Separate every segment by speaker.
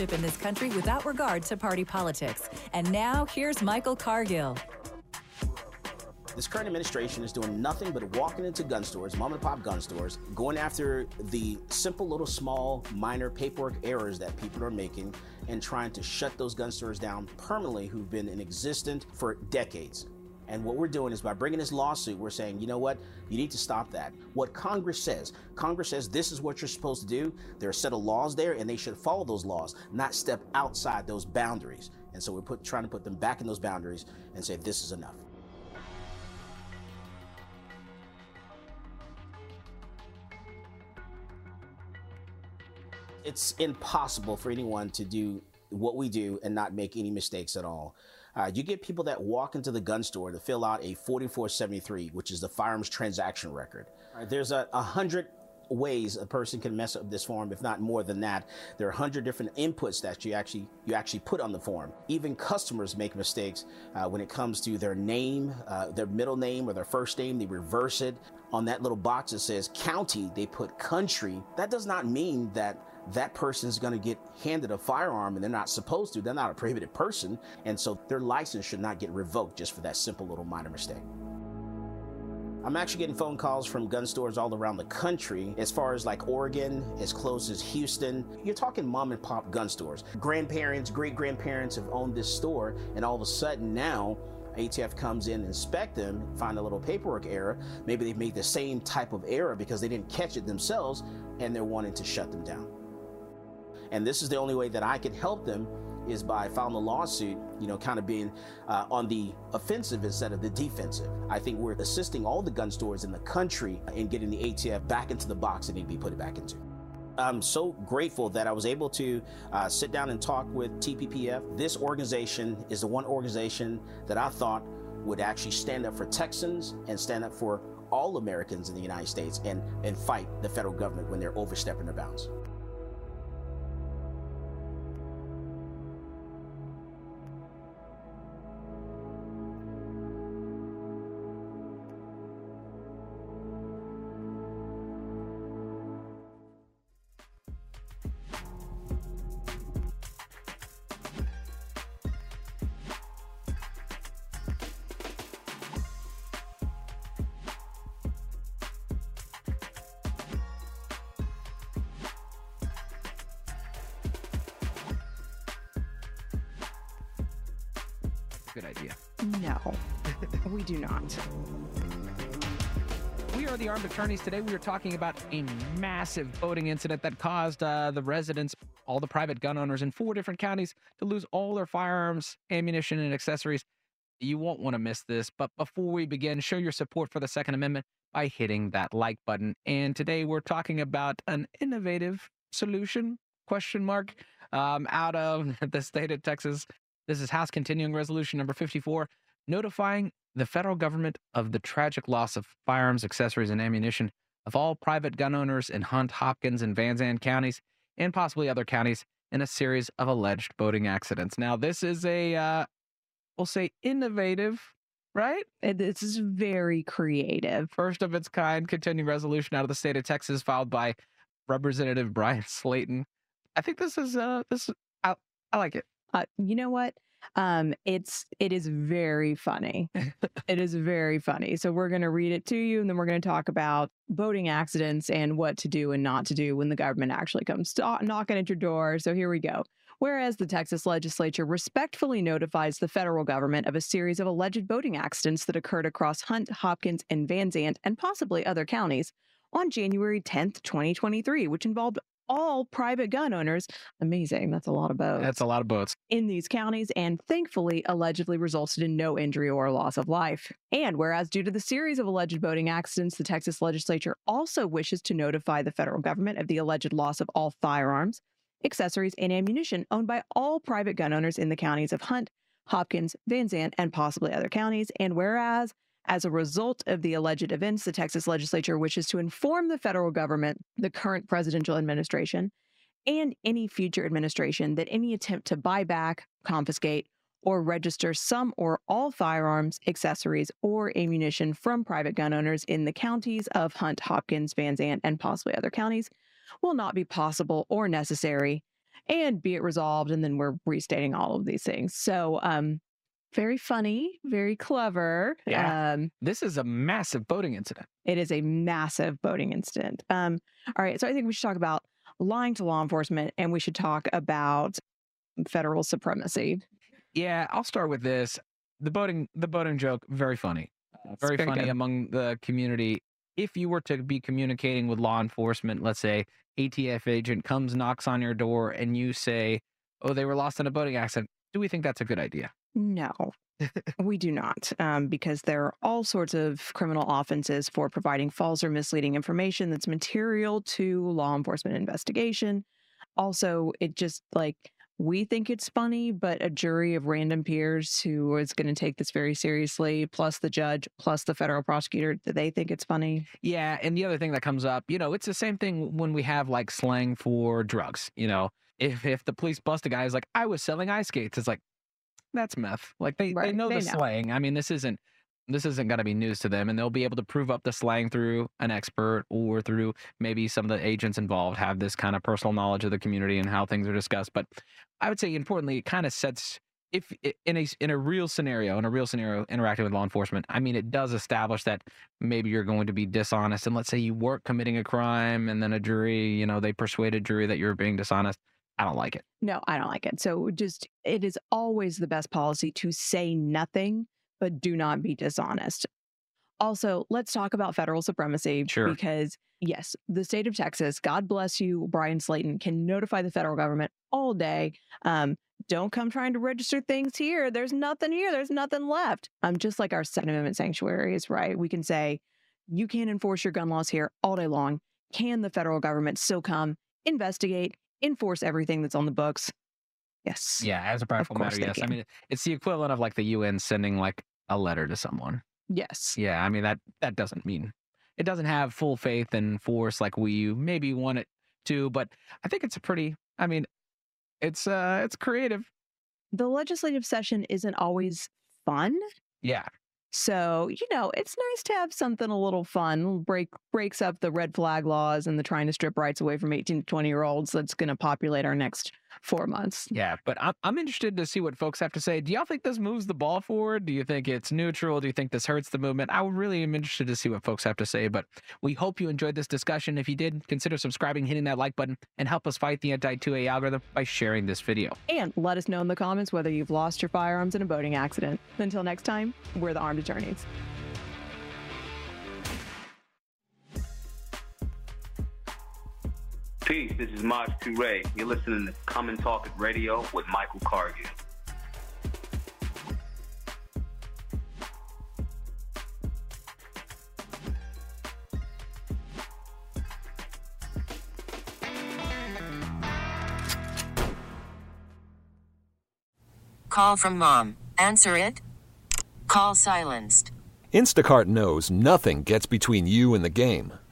Speaker 1: in this country without regard to party politics. And now, here's Michael Cargill.
Speaker 2: This current administration is doing nothing but walking into gun stores, mom and pop gun stores, going after the simple little small minor paperwork errors that people are making and trying to shut those gun stores down permanently who've been in existence for decades. And what we're doing is by bringing this lawsuit, we're saying, you know what? You need to stop that. What Congress says, Congress says this is what you're supposed to do. There are a set of laws there, and they should follow those laws, not step outside those boundaries. And so we're put, trying to put them back in those boundaries and say this is enough. It's impossible for anyone to do what we do and not make any mistakes at all. Uh, you get people that walk into the gun store to fill out a 4473, which is the firearms transaction record. Right, there's a, a hundred ways a person can mess up this form, if not more than that. There are a hundred different inputs that you actually you actually put on the form. Even customers make mistakes uh, when it comes to their name, uh, their middle name or their first name. They reverse it on that little box that says county. They put country. That does not mean that that person is going to get handed a firearm and they're not supposed to. They're not a prohibited person. And so their license should not get revoked just for that simple little minor mistake. I'm actually getting phone calls from gun stores all around the country, as far as like Oregon, as close as Houston. You're talking mom and pop gun stores. Grandparents, great grandparents have owned this store, and all of a sudden now, ATF comes in, inspect them, find a little paperwork error. Maybe they've made the same type of error because they didn't catch it themselves, and they're wanting to shut them down. And this is the only way that I can help them is by filing a lawsuit, you know, kind of being uh, on the offensive instead of the defensive. I think we're assisting all the gun stores in the country in getting the ATF back into the box that need to be put back into. I'm so grateful that I was able to uh, sit down and talk with TPPF. This organization is the one organization that I thought would actually stand up for Texans and stand up for all Americans in the United States and, and fight the federal government when they're overstepping their bounds.
Speaker 3: Good idea.
Speaker 4: No, we do not.
Speaker 3: We are the armed attorneys. Today we are talking about a massive boating incident that caused uh, the residents, all the private gun owners in four different counties, to lose all their firearms, ammunition, and accessories. You won't want to miss this. But before we begin, show your support for the Second Amendment by hitting that like button. And today we're talking about an innovative solution question mark um, out of the state of Texas. This is House Continuing Resolution number 54, notifying the federal government of the tragic loss of firearms, accessories, and ammunition of all private gun owners in Hunt, Hopkins, and Van Zandt counties, and possibly other counties, in a series of alleged boating accidents. Now, this is a, uh, we'll say, innovative, right?
Speaker 4: This is very creative.
Speaker 3: First of its kind continuing resolution out of the state of Texas, filed by Representative Bryan Slaton. I think this is, uh, this, I, I like it.
Speaker 4: Uh, you know what? Um, it's it is very funny. it is very funny. So we're going to read it to you, and then we're going to talk about boating accidents and what to do and not to do when the government actually comes knocking at your door. So here we go. Whereas the Texas legislature respectfully notifies the federal government of a series of alleged boating accidents that occurred across Hunt, Hopkins, and Van Zandt, and possibly other counties on January 10th, 2023, which involved all private gun owners. Amazing. That's a lot of boats.
Speaker 3: That's a lot of boats.
Speaker 4: In these counties, and thankfully, allegedly resulted in no injury or loss of life. And whereas, due to the series of alleged boating accidents, the Texas legislature also wishes to notify the federal government of the alleged loss of all firearms, accessories, and ammunition owned by all private gun owners in the counties of Hunt, Hopkins, Van Zandt, and possibly other counties. And whereas, as a result of the alleged events, the Texas legislature wishes to inform the federal government, the current presidential administration, and any future administration that any attempt to buy back, confiscate, or register some or all firearms, accessories, or ammunition from private gun owners in the counties of Hunt, Hopkins, Van Zandt, and possibly other counties will not be possible or necessary and be it resolved. And then we're restating all of these things. So, um, very funny, very clever.
Speaker 3: Yeah. Um, this is a massive boating incident.
Speaker 4: It is a massive boating incident. Um, all right. So I think we should talk about lying to law enforcement and we should talk about federal supremacy.
Speaker 3: Yeah, I'll start with this. The boating the boating joke, very funny. Uh, very, very, funny good. among the community. If you were to be communicating with law enforcement, let's say ATF agent comes, knocks on your door, and you say, Oh, they were lost in a boating accident. Do we think that's a good idea?
Speaker 4: No, we do not, um, because there are all sorts of criminal offenses for providing false or misleading information that's material to law enforcement investigation. Also, it just like we think it's funny, but a jury of random peers who is going to take this very seriously, plus the judge, plus the federal prosecutor, do they think it's funny?
Speaker 3: Yeah. And the other thing that comes up, you know, it's the same thing when we have like slang for drugs. You know, if if the police bust a guy who's like, I was selling ice skates, it's like, that's meth. Like they, right. they know they the know. slang. I mean, this isn't this isn't going to be news to them and they'll be able to prove up the slang through an expert or through maybe some of the agents involved have this kind of personal knowledge of the community and how things are discussed but i would say importantly it kind of sets if in a in a real scenario in a real scenario interacting with law enforcement i mean it does establish that maybe you're going to be dishonest and let's say you weren't committing a crime and then a jury you know they persuade a jury that you're being dishonest I don't like it.
Speaker 4: No, I don't like it. So just it is always the best policy to say nothing, but do not be dishonest. Also, let's talk about federal supremacy
Speaker 3: sure.
Speaker 4: because yes, the state of Texas, God bless you, Bryan Slaton, can notify the federal government all day. Um, don't come trying to register things here. There's nothing here. There's nothing left. Um, just like our Second Amendment sanctuaries, right? We can say you can't enforce your gun laws here all day long. Can the federal government still come investigate enforce everything that's on the books. Yes.
Speaker 3: Yeah, as a practical matter, yes. Can. I mean, it's the equivalent of like the UN sending like a letter to someone.
Speaker 4: Yes.
Speaker 3: Yeah, I mean that that doesn't mean it doesn't have full faith and force like we maybe want it to, but I think it's a pretty. I mean, it's uh, it's creative.
Speaker 4: The legislative session isn't always fun.
Speaker 3: Yeah.
Speaker 4: So, you know, it's nice to have something a little fun, break breaks up the red flag laws and the trying to strip rights away from 18 to 20 year olds that's going to populate our next four months.
Speaker 3: Yeah, but I'm, I'm interested to see what folks have to say. Do y'all think this moves the ball forward? Do you think it's neutral? Do you think this hurts the movement? I really am interested to see what folks have to say, but we hope you enjoyed this discussion. If you did, consider subscribing, hitting that like button, and help us fight the anti 2A algorithm by sharing this video.
Speaker 4: And let us know in the comments whether you've lost your firearms in a boating accident. Until next time, we're the armed attorneys.
Speaker 5: Peace, this is Maj Toure. You're listening to Come and Talk It Radio with Michael Cargill.
Speaker 6: Call from mom. Answer it. Call silenced.
Speaker 7: Instacart knows nothing gets between you and the game.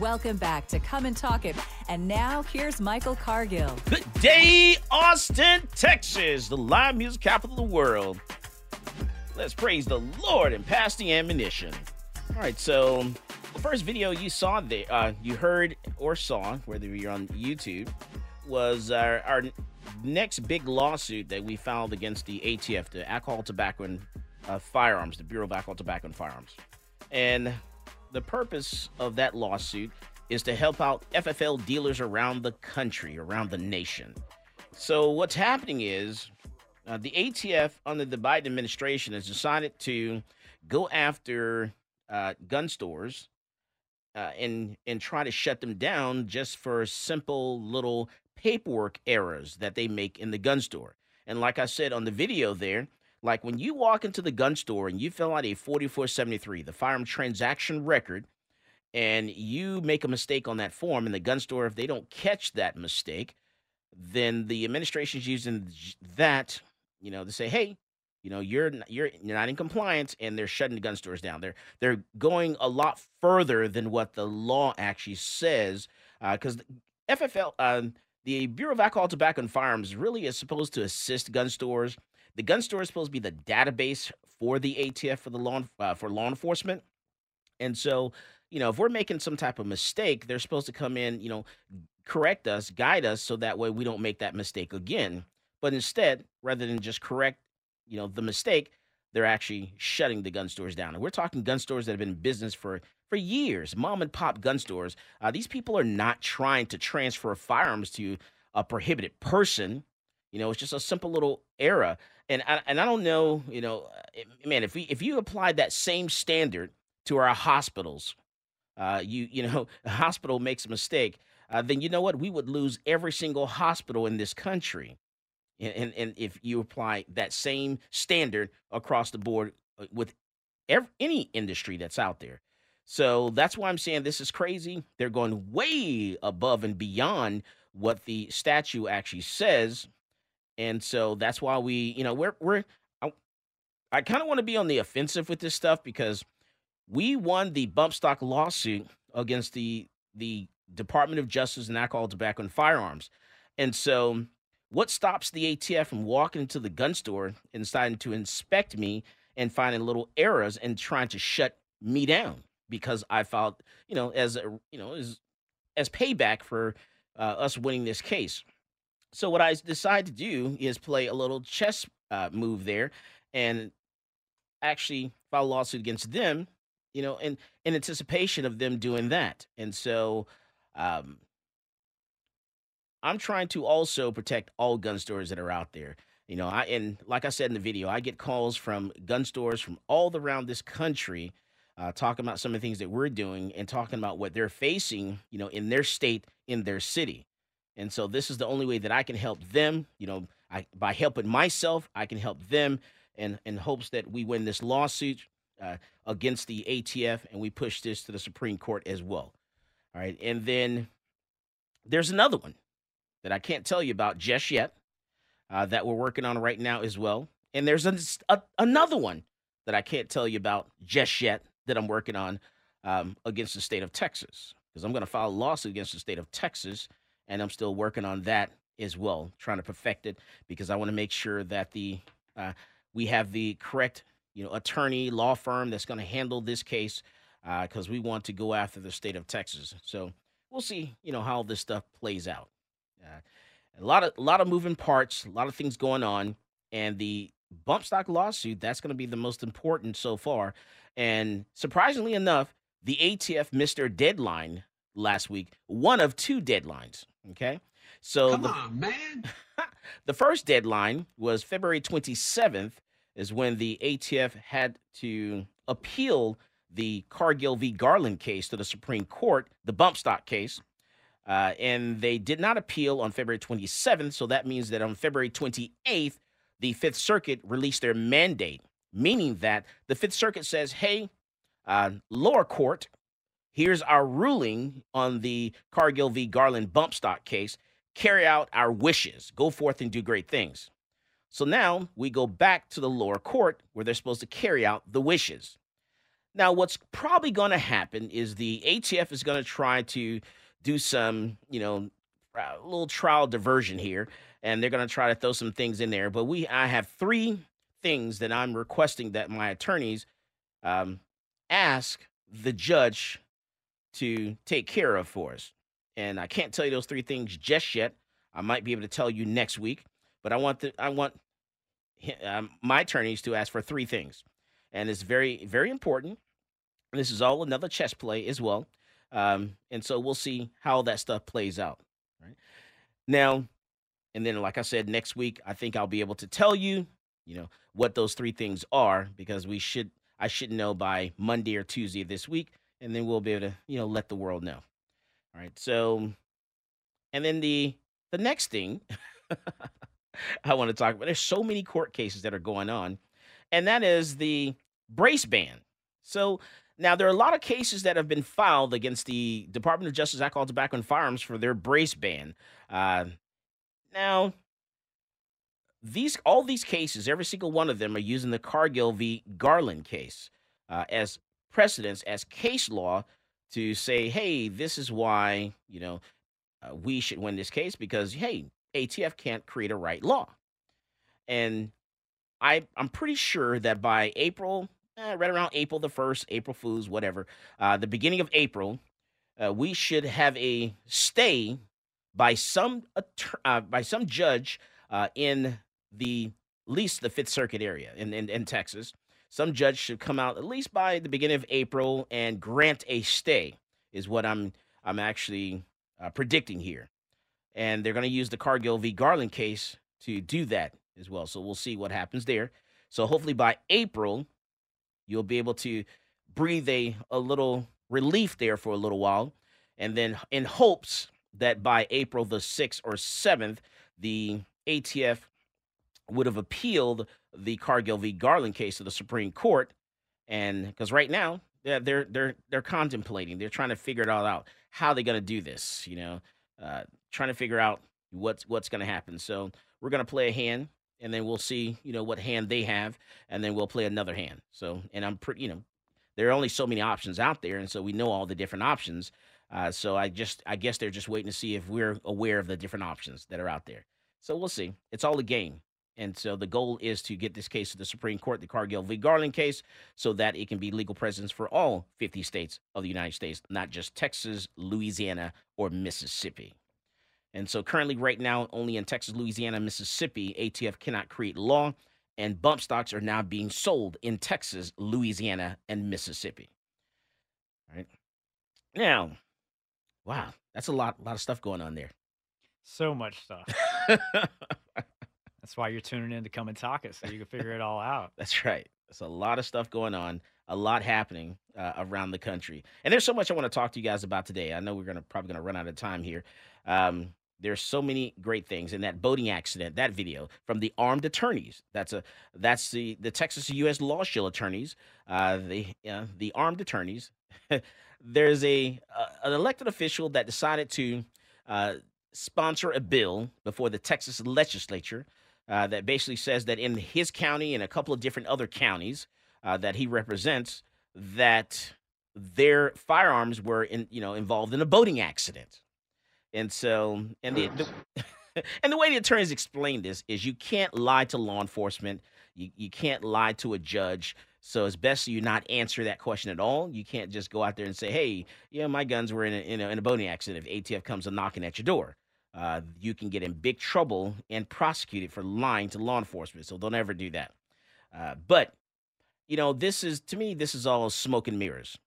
Speaker 1: Welcome back to Come and Talk It. And now here's Michael Cargill.
Speaker 2: Good day, Austin, Texas, the live music capital of the world. Let's praise the Lord and pass the ammunition. All right, so the first video you saw there, uh, you heard or saw, whether you're on YouTube, was our, our next big lawsuit that we filed against the ATF, the Alcohol, Tobacco, and uh, Firearms, the Bureau of Alcohol, Tobacco, and Firearms. And the purpose of that lawsuit is to help out FFL dealers around the country, around the nation. So, what's happening is uh, the ATF, under the Biden administration, has decided to go after uh, gun stores uh, and and try to shut them down just for simple little paperwork errors that they make in the gun store. And like I said on the video there, like when you walk into the gun store and you fill out a 4473, the firearm transaction record, and you make a mistake on that form, and the gun store, if they don't catch that mistake, then the administration's using that, you know, to say, hey, you know, you're you're you're not in compliance, and they're shutting the gun stores down. They're they're going a lot further than what the law actually says, because uh, FFL, uh, the Bureau of Alcohol, Tobacco, and Firearms, really is supposed to assist gun stores the gun store is supposed to be the database for the ATF for the law uh, for law enforcement. And so, you know, if we're making some type of mistake, they're supposed to come in, you know, correct us, guide us so that way we don't make that mistake again. But instead, rather than just correct, you know, the mistake, they're actually shutting the gun stores down. And we're talking gun stores that have been in business for for years, mom and pop gun stores. Uh, these people are not trying to transfer firearms to a prohibited person. You know, it's just a simple little error and I, and I don't know, you know, eh, man, if we if you applied that same standard to our hospitals, uh, you you know, a hospital makes a mistake, uh, then you know what? We would lose every single hospital in this country. And, and, and if you apply that same standard across the board uh, with every, any industry that's out there. So that's why I'm saying this is crazy. They're going way above and beyond what the statute actually says and so that's why we, you know, we're we're I, I kind of want to be on the offensive with this stuff because we won the bump stock lawsuit against the the Department of Justice and Alcohol, Tobacco, and Firearms. And so what stops the ATF from walking into the gun store and deciding to inspect me and finding little errors and trying to shut me down because I felt, you know, as a, you know, as as payback for uh, us winning this case. So what I decided to do is play a little chess uh, move there, and actually file a lawsuit against them. You know, in in anticipation of them doing that, and so um, I'm trying to also protect all gun stores that are out there. You know, I and like I said in the video, I get calls from gun stores from all around this country, uh, talking about some of the things that we're doing and talking about what they're facing. You know, in their state, in their city. And so this is the only way that I can help them. You know, I, by helping myself, I can help them in, in hopes that we win this lawsuit uh, against the ATF and we push this to the Supreme Court as well. All right. And then there's another one that I can't tell you about just yet uh, that we're working on right now as well. And there's a, a, another one that I can't tell you about just yet that I'm working on um, against the state of Texas because I'm going to file a lawsuit against the state of Texas and I'm still working on that as well, trying to perfect it because I want to make sure that the uh, we have the correct you know attorney law firm that's going to handle this case because uh, we want to go after the state of Texas. So we'll see, you know, how this stuff plays out. Uh, a lot of a lot of moving parts, a lot of things going on, and the bump stock lawsuit that's going to be the most important so far. And surprisingly enough, the ATF missed their deadline last week, one of two deadlines. Okay, so
Speaker 8: come
Speaker 2: the,
Speaker 8: on, man.
Speaker 2: the first deadline was February 27th, is when the ATF had to appeal the Cargill v. Garland case to the Supreme Court, the bump stock case. Uh, and they did not appeal on February 27th. So that means that on February 28th, the Fifth Circuit released their mandate, meaning that the Fifth Circuit says, hey, uh, lower court, here's our ruling on the Cargill v. Garland bump stock case. Carry out our wishes, go forth and do great things. So now we go back to the lower court where they're supposed to carry out the wishes. Now, what's probably going to happen is the ATF is going to try to do some, you know, a little trial diversion here, and they're going to try to throw some things in there. But we, I have three things that I'm requesting that my attorneys um, ask the judge to take care of for us. And I can't tell you those three things just yet. I might be able to tell you next week, but I want the, I want um, my attorneys to ask for three things and it's very very important. This is all another chess play as well, um, and so we'll see how that stuff plays out. Right now, and then like I said, next week I think I'll be able to tell you, you know, what those three things are because we should I should know by Monday or Tuesday this week, and then we'll be able to you know let the world know. All right, so and then the the next thing I want to talk about. There's so many court cases that are going on and that is the brace ban. So now there are a lot of cases that have been filed against the Department of Justice, Alcohol, Tobacco, and Firearms for their brace ban. Uh, now, these all these cases, every single one of them, are using the Cargill v. Garland case uh, as precedents, as case law to say, hey, this is why you know uh, we should win this case because hey, ATF can't create a right law, and I I'm pretty sure that by April, eh, right around April the first, April Fools, whatever, uh, the beginning of April, uh, we should have a stay by some uh, by some judge uh, in the least the Fifth Circuit area in, in in Texas. Some judge should come out at least by the beginning of April and grant a stay. Is what I'm I'm actually uh, predicting here, and they're going to use the Cargill v. Garland case to do that as well. So we'll see what happens there. So hopefully by April, you'll be able to breathe a, a little relief there for a little while. And then in hopes that by April the 6th or 7th, the ATF would have appealed the Cargill v. Garland case to the Supreme Court. And because right now, they're, they're they're contemplating, they're trying to figure it all out. How they're going to do this? You know, uh, trying to figure out what's what's going to happen. So we're going to play a hand and then we'll see, you know, what hand they have, and then we'll play another hand. So, and I'm pretty, you know, there are only so many options out there, and so we know all the different options. Uh, so I just, I guess they're just waiting to see if we're aware of the different options that are out there. So we'll see. It's all a game. And so the goal is to get this case to the Supreme Court, the Cargill v. Garland case, so that it can be legal presence for all 50 states of the United States, not just Texas, Louisiana, or Mississippi. And so currently, right now, only in Texas, Louisiana, Mississippi, ATF cannot create law, and bump stocks are now being sold in Texas, Louisiana, and Mississippi. All right. Now, wow, that's a lot, a lot of stuff going on there.
Speaker 9: So much stuff. that's why you're tuning in to come and talk it, so you can figure it all out.
Speaker 2: That's right. There's a lot of stuff going on, a lot happening uh, around the country, and there's so much I want to talk to you guys about today. I know we're gonna probably gonna run out of time here. Um, there's so many great things in that boating accident, that video from the armed attorneys. That's a that's the the Texas U.S. Law Shield attorneys, uh, the uh, the armed attorneys. There's a uh, an elected official that decided to uh, sponsor a bill before the Texas legislature uh, that basically says that in his county and a couple of different other counties uh, that he represents, that their firearms were in you know involved in a boating accident. And so, and the, the and the way the attorneys explain this is you can't lie to law enforcement. You, you can't lie to a judge So it's best you not answer that question at all. You can't just go out there and say, "Hey, yeah, my guns were in a, in a, in a boating accident." If ATF comes a knocking at your door, uh, you can get in big trouble and prosecuted for lying to law enforcement. So don't ever do that. Uh, but you know, this is to me, this is all smoke and mirrors.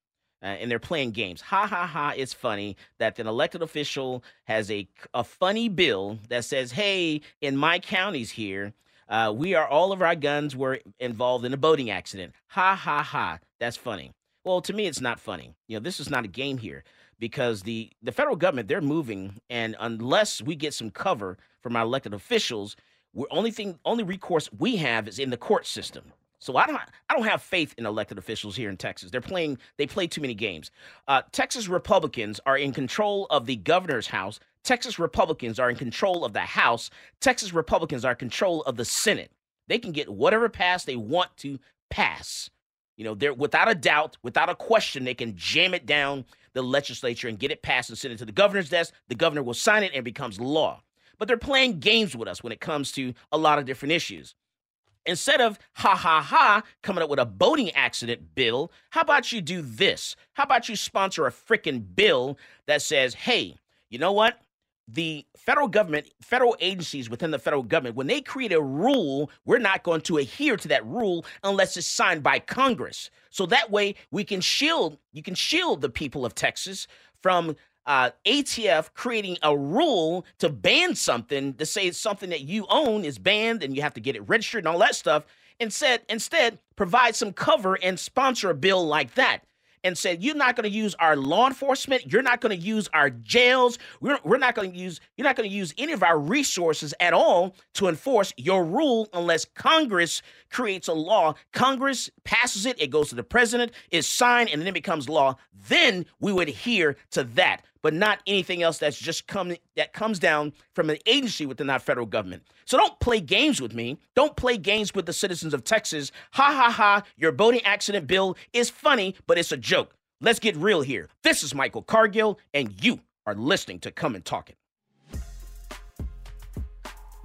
Speaker 2: Uh, and they're playing games. Ha ha ha! It's funny that an elected official has a a funny bill that says, "Hey, in my counties here, uh, we are all of our guns were involved in a boating accident." Ha ha ha! That's funny. Well, to me, it's not funny. You know, this is not a game here because the the federal government they're moving, and unless we get some cover from our elected officials, we're only thing only recourse we have is in the court system. So I don't I don't have faith in elected officials here in Texas. They're playing they play too many games. Uh, Texas Republicans are in control of the governor's house. Texas Republicans are in control of the House. Texas Republicans are in control of the Senate. They can get whatever pass they want to pass. You know, they're without a doubt, without a question, they can jam it down the legislature and get it passed and send it to the governor's desk. The governor will sign it and it becomes law. But they're playing games with us when it comes to a lot of different issues. Instead of ha ha ha coming up with a boating accident bill, how about you do this? How about you sponsor a freaking bill that says, hey, you know what? The federal government, federal agencies within the federal government, when they create a rule, we're not going to adhere to that rule unless it's signed by Congress. So that way we can shield, you can shield the people of Texas from uh, ATF creating a rule to ban something to say it's something that you own is banned and you have to get it registered and all that stuff. Instead, instead, provide some cover and sponsor a bill like that and said, You're not going to use our law enforcement. You're not going to use our jails. We're, we're not going to use, you're not going to use any of our resources at all to enforce your rule unless Congress creates a law. Congress passes it, it goes to the president, is signed, and then it becomes law. Then we would adhere to that, but not anything else that's just coming that comes down from an agency within our federal government. So don't play games with me. Don't play games with the citizens of Texas. Ha ha ha, your boating accident bill is funny, but it's a joke. Let's get real here. This is Michael Cargill, and you are listening to Come and Talk It.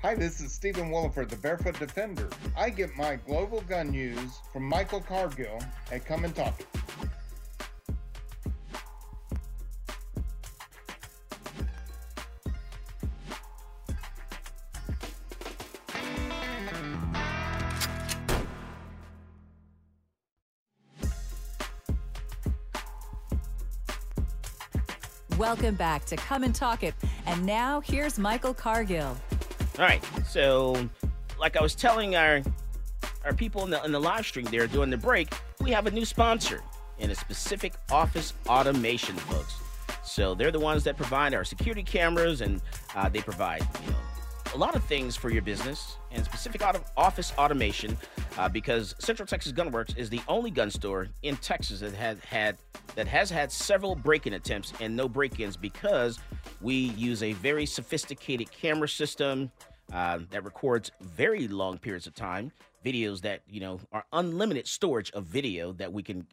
Speaker 8: Hi, this is Stephen Willeford, the Barefoot Defender. I get my global gun news from Michael Cargill at Come and Talk It.
Speaker 1: Welcome back to Come and Talk It. And now here's Michael Cargill.
Speaker 2: All right. So, like I was telling our our people in the, in the live stream there during the break, we have a new sponsor in a Pacific Office Automation, folks. So they're the ones that provide our security cameras and uh, they provide you know a lot of things for your business and Pacific Office Automation uh, because Central Texas Gunworks is the only gun store in Texas that has had that has had several break-in attempts and no break-ins because we use a very sophisticated camera system uh, that records very long periods of time, videos that you know are unlimited storage of video that we can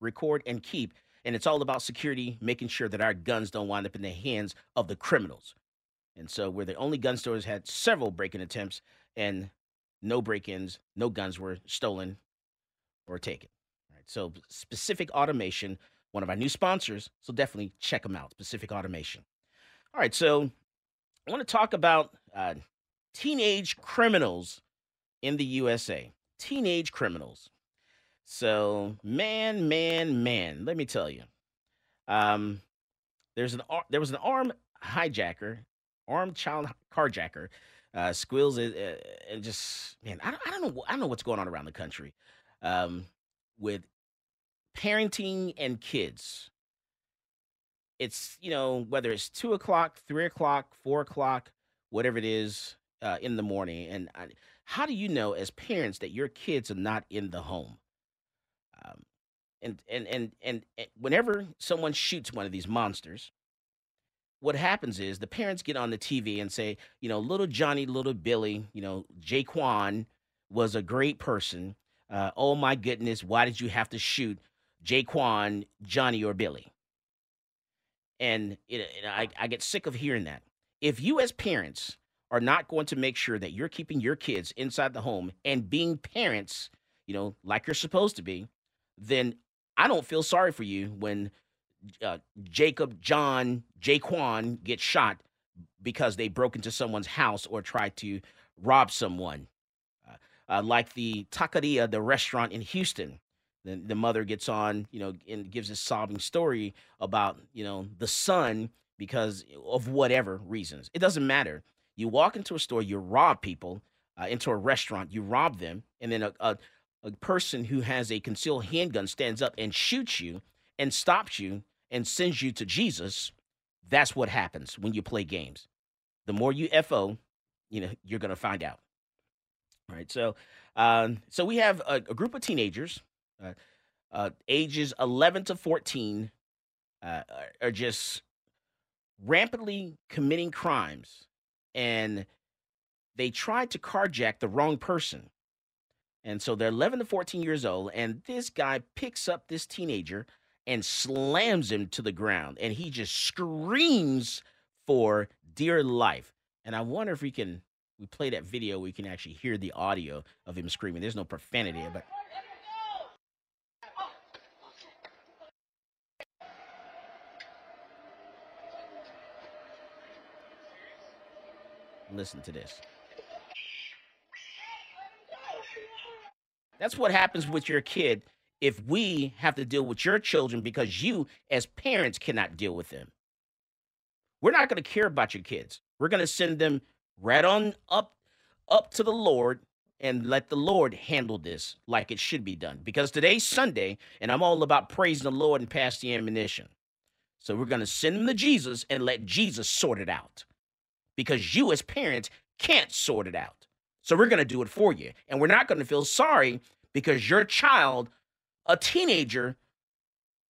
Speaker 2: record and keep. And it's all about security, making sure that our guns don't wind up in the hands of the criminals. And so we're the only gun stores had several break-in attempts and no break-ins, no guns were stolen or taken. All right. So Pacific Automation, one of our new sponsors. So definitely check them out. Pacific Automation. All right. So I want to talk about uh, teenage criminals in the USA. Teenage criminals. So man, man, man. Let me tell you. Um, there's an there was an armed hijacker armed child carjacker uh, squeals it uh, and just man I don't, I don't know I don't know what's going on around the country um, with parenting and kids. It's you know whether it's two o'clock, three o'clock, four o'clock, whatever it is uh, in the morning, and I, how do you know as parents that your kids are not in the home? Um, and, and and and and whenever someone shoots one of these monsters, what happens is the parents get on the TV and say, you know, little Johnny, little Billy, you know, Jaquan was a great person. Uh, oh my goodness, why did you have to shoot Jaquan, Johnny, or Billy? And it, it, I, I get sick of hearing that. If you, as parents, are not going to make sure that you're keeping your kids inside the home and being parents, you know, like you're supposed to be, then I don't feel sorry for you when uh, Jacob, John, Jaquan get shot because they broke into someone's house or tried to rob someone. Uh, uh, like the Taqueria, the restaurant in Houston. The, the mother gets on, you know, and gives a sobbing story about, you know, the son because of whatever reasons. It doesn't matter. You walk into a store, you rob people, uh, into a restaurant, you rob them, and then a, a, a person who has a concealed handgun stands up and shoots you and stops you and sends you to Jesus. That's what happens when you play games. The more you FO, you know, you're going to find out. All right. So, um, so we have a, a group of teenagers, uh, uh, ages 11 to 14, uh, are just rampantly committing crimes, and they tried to carjack the wrong person. And so they're 11 to 14 years old, and this guy picks up this teenager and slams him to the ground, and he just screams for dear life. And I wonder if we can we play that video, we can actually hear the audio of him screaming. There's no profanity, but listen to this. That's what happens with your kid if we have to deal with your children because you, as parents, cannot deal with them. We're not going to care about your kids. We're going to send them right on up up to the Lord and let the Lord handle this like it should be done. Because today's Sunday, and I'm all about praising the Lord and pass the ammunition. So we're going to send them to Jesus and let Jesus sort it out. Because you, as parents, can't sort it out. So we're going to do it for you. And we're not going to feel sorry because your child, a teenager,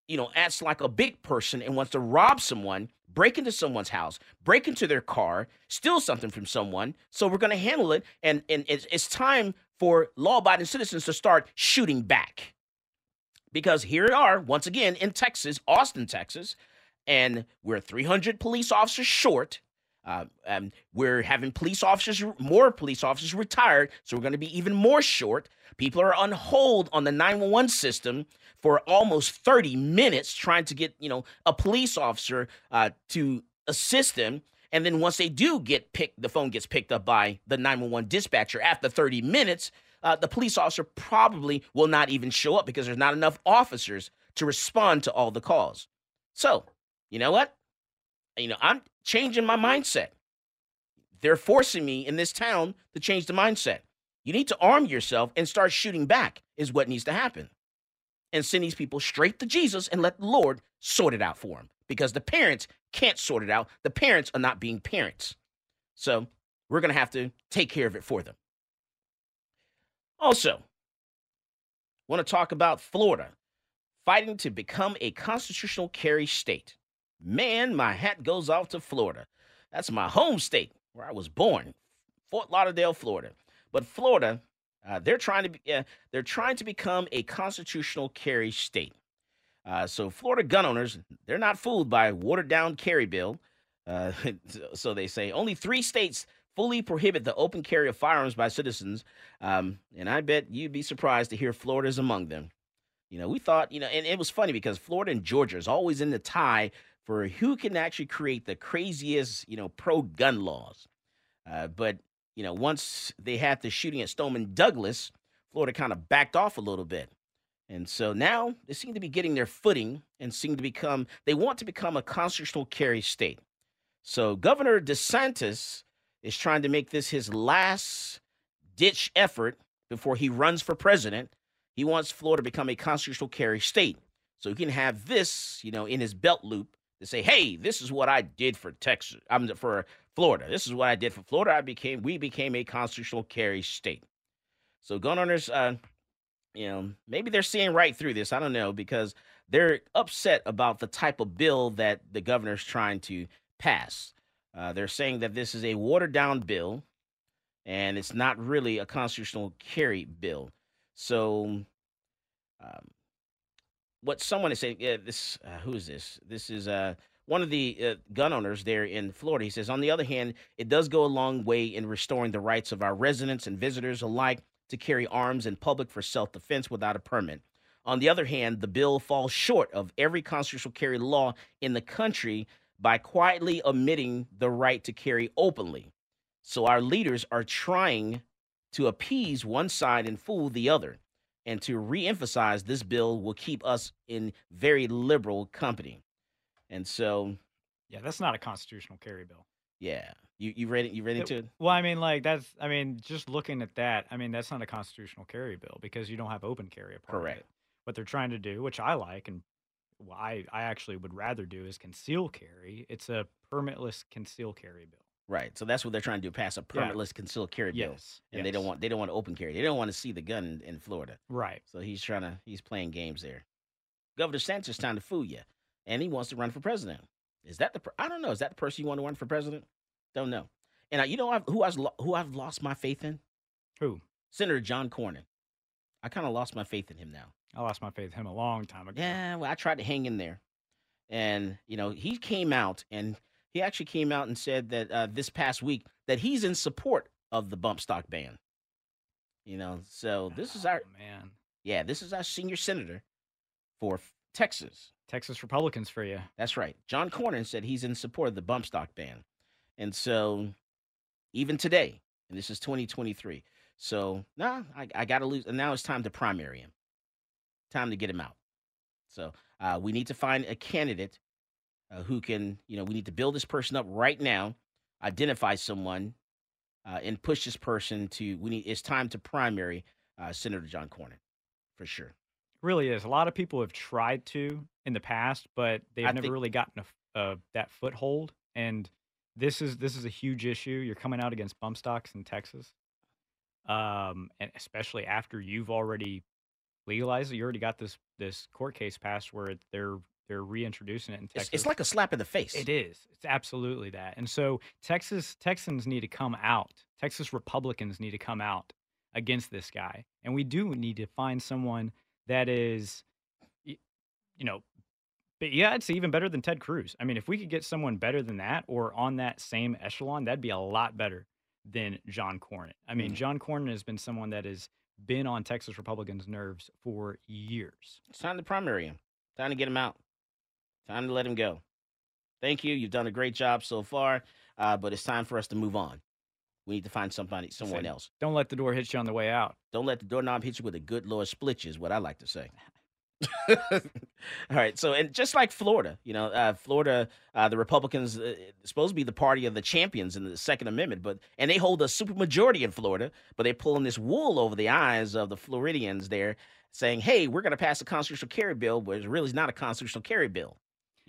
Speaker 2: you know, acts like a big person and wants to rob someone, break into someone's house, break into their car, steal something from someone. So we're going to handle it. And, and it's, it's time for law abiding citizens to start shooting back. Because here we are, once again, in Texas, Austin, Texas, and we're 300 police officers short. Uh, um, we're having police officers, more police officers retired, so we're going to be even more short. People are on hold on the 911 system for almost 30 minutes trying to get, you know, a police officer uh, to assist them. And then once they do get picked, the phone gets picked up by the 911 dispatcher after 30 minutes. Uh, the police officer probably will not even show up because there's not enough officers to respond to all the calls. So, you know what? You know, I'm changing my mindset. They're forcing me in this town to change the mindset. You need to arm yourself and start shooting back, is what needs to happen. And send these people straight to Jesus and let the Lord sort it out for them because the parents can't sort it out. The parents are not being parents. So we're going to have to take care of it for them. Also, want to talk about Florida fighting to become a constitutional carry state. Man, my hat goes off to Florida. That's my home state where I was born, Fort Lauderdale, Florida. But Florida, uh, they're trying to be, uh, they're trying to become a constitutional carry state. Uh, so Florida gun owners, they're not fooled by watered down carry bill. Uh, so they say only three states fully prohibit the open carry of firearms by citizens. Um, and I bet you'd be surprised to hear Florida is among them. You know, we thought, you know, and it was funny because Florida and Georgia is always in the tie for who can actually create the craziest, you know, pro gun laws. Uh, but, you know, once they had the shooting at Stoneman Douglas, Florida kind of backed off a little bit. And so now they seem to be getting their footing and seem to become, they want to become a constitutional carry state. So Governor DeSantis is trying to make this his last ditch effort before he runs for president. He wants Florida to become a constitutional carry state. So he can have this, you know, in his belt loop to say, "Hey, this is what I did for Texas. I'm for Florida. This is what I did for Florida. I became we became a constitutional carry state." So gun owners, uh, you know, maybe they're seeing right through this. I don't know because they're upset about the type of bill that the governor's trying to pass. Uh, they're saying that this is a watered down bill, and it's not really a constitutional carry bill. So. Um, what someone is saying, yeah, this, uh, who is this? This is uh, one of the uh, gun owners there in Florida. He says, on the other hand, it does go a long way in restoring the rights of our residents and visitors alike to carry arms in public for self defense without a permit. On the other hand, the bill falls short of every constitutional carry law in the country by quietly omitting the right to carry openly. So our leaders are trying to appease one side and fool the other. And to reemphasize, this bill will keep us in very liberal company. And so,
Speaker 9: Yeah, that's not a constitutional carry bill.
Speaker 2: yeah, you you read it. You read
Speaker 9: It-
Speaker 2: into it.
Speaker 9: Well, I mean, like that's. I mean, just looking at that, I mean, that's not a constitutional carry bill because you don't have open carry. part
Speaker 2: Correct.
Speaker 9: What they're trying to do, which I like, and what I I actually would rather do, is conceal carry. It's a permitless conceal carry bill.
Speaker 2: Right. So that's what they're trying to do: pass a
Speaker 9: Yeah.
Speaker 2: permitless concealed carry bill.
Speaker 9: Yes,
Speaker 2: And they don't want they don't want to open carry. They don't want to see the gun in, in Florida.
Speaker 9: Right.
Speaker 2: So he's trying to he's playing games there. Governor DeSantis trying to fool you, and he wants to run for president. Is that the I don't know. Is that the person you want to run for president? Don't know. And uh, you know I've, who I've who I've lost my faith in?
Speaker 9: Who?
Speaker 2: Senator John Cornyn. I kind of lost my faith in him now.
Speaker 9: I lost my faith in him a long time ago.
Speaker 2: Yeah, well, I tried to hang in there, and you know he came out and he actually came out and said that uh, this past week that he's in support of the bump stock ban. You know, so this is our
Speaker 9: Oh, man.
Speaker 2: yeah, this is our senior senator for Texas.
Speaker 9: Texas Republicans for you.
Speaker 2: That's right. John Cornyn said he's in support of the bump stock ban, and so even today, and this is 2023. So nah, I, I got to lose, and now it's time to primary him. Time to get him out. So uh, we need to find a candidate uh, who can, you know, we need to build this person up right now, identify someone, uh, and push this person to. We need. It's time to primary uh, Senator John Cornyn, for sure.
Speaker 9: Really is. A lot of people have tried to in the past, but they've
Speaker 2: I
Speaker 9: never
Speaker 2: think-
Speaker 9: really gotten a uh, that foothold. And this is this is a huge issue. You're coming out against bump stocks in Texas, um, and especially after you've already legalized it. You already got this this court case passed where it, they're they're reintroducing it in
Speaker 2: It's,
Speaker 9: Texas.
Speaker 2: it's like a slap in the face.
Speaker 9: It is. It's absolutely that. And so Texas Texans need to come out. Texas Republicans need to come out against this guy. And we do need to find someone that is you know, but yeah, it's even better than Ted Cruz. I mean, if we could get someone better than that or on that same echelon, that'd be a lot better than John Cornyn. I mean,
Speaker 2: Mm.
Speaker 9: John Cornyn has been someone that has been on Texas Republicans' nerves for years.
Speaker 2: It's time to primary him. Time to get him out. Time to let him go. Thank you. You've done a great job so far, uh, but it's time for us to move on. We need to find somebody, someone else.
Speaker 9: Don't let the door hit you on the way out.
Speaker 2: Don't let the doorknob hit you with a good Lord split you, is what I like to say. All right. So, and just like Florida, you know, uh, Florida, uh, the Republicans uh, supposed to be the party of the champions in the Second Amendment, but and they hold a supermajority in Florida, but they're pulling this wool over the eyes of the Floridians there, saying, "Hey, we're going to pass a constitutional carry bill," but it really is not a constitutional carry bill.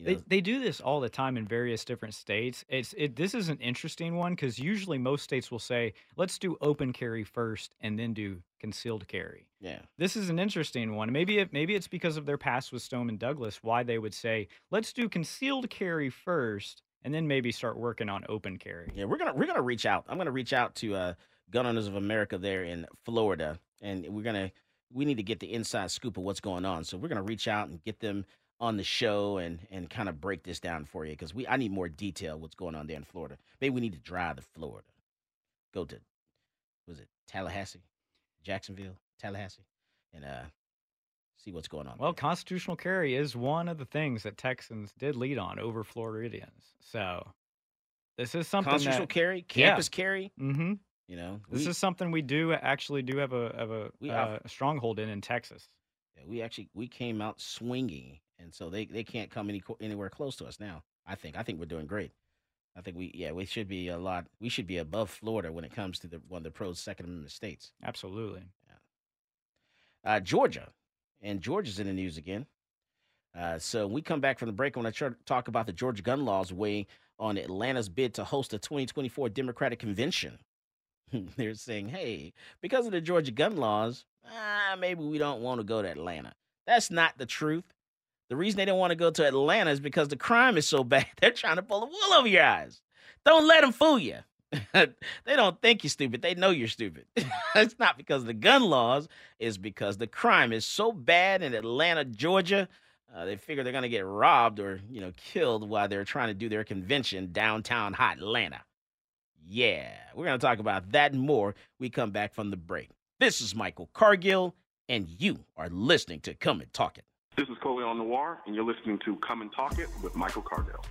Speaker 2: You know,
Speaker 9: They, they do this all the time in various different states. It's it. This is an interesting one because usually most states will say, "Let's do open carry first, and then do concealed carry."
Speaker 2: yeah.
Speaker 9: This is an interesting one. Maybe it maybe it's because of their past with Stoneman Douglas why they would say, "Let's do concealed carry first, and then maybe start working on open carry."
Speaker 2: Yeah, we're gonna we're gonna reach out. I'm gonna reach out to uh, Gun Owners of America there in Florida, and we're gonna we need to get the inside scoop of what's going on. So we're gonna reach out and get them on the show and and kind of break this down for you because we I need more detail what's going on there in Florida. Maybe we need to drive to Florida, go to was it Tallahassee, Jacksonville, Tallahassee, and uh see what's going on.
Speaker 9: Well, constitutional carry is one of the things that Texans did lead on over Floridians. So this is something
Speaker 2: constitutional
Speaker 9: that,
Speaker 2: carry,
Speaker 9: Yeah.
Speaker 2: campus carry.
Speaker 9: Mm-hmm.
Speaker 2: You know,
Speaker 9: This
Speaker 2: we-
Speaker 9: is something we do actually do have a have a,
Speaker 2: We
Speaker 9: uh, a stronghold in in Texas.
Speaker 2: Yeah, we actually we came out swinging, and so they they can't come any anywhere close to us now. I think I think we're doing great. I think we yeah we should be a lot we should be above Florida when it comes to the one of the pros Second Amendment states.
Speaker 9: Absolutely.
Speaker 2: Uh, Georgia, and Georgia's in the news again. Uh, so we come back from the break. When I want to to talk about the Georgia gun laws weighing on Atlanta's bid to host a 2024 Democratic convention. They're saying, hey, because of the Georgia gun laws, ah, maybe we don't want to go to Atlanta. That's not the truth. The reason they don't want to go to Atlanta is because the crime is so bad. They're trying to pull the wool over your eyes. Don't let them fool you. they don't think you're stupid. They know you're stupid. it's not because of the gun laws. It's because the crime is so bad in Atlanta, Georgia. Uh, they figure they're going to get robbed or you know killed while they're trying to do their convention downtown hot Atlanta. Yeah, we're going to talk about that and more. We come back from the break. This is Michael Cargill, and you are listening to Come and Talk It.
Speaker 10: This is Colion Noir, and you're listening to Come and Talk It with Michael Cargill.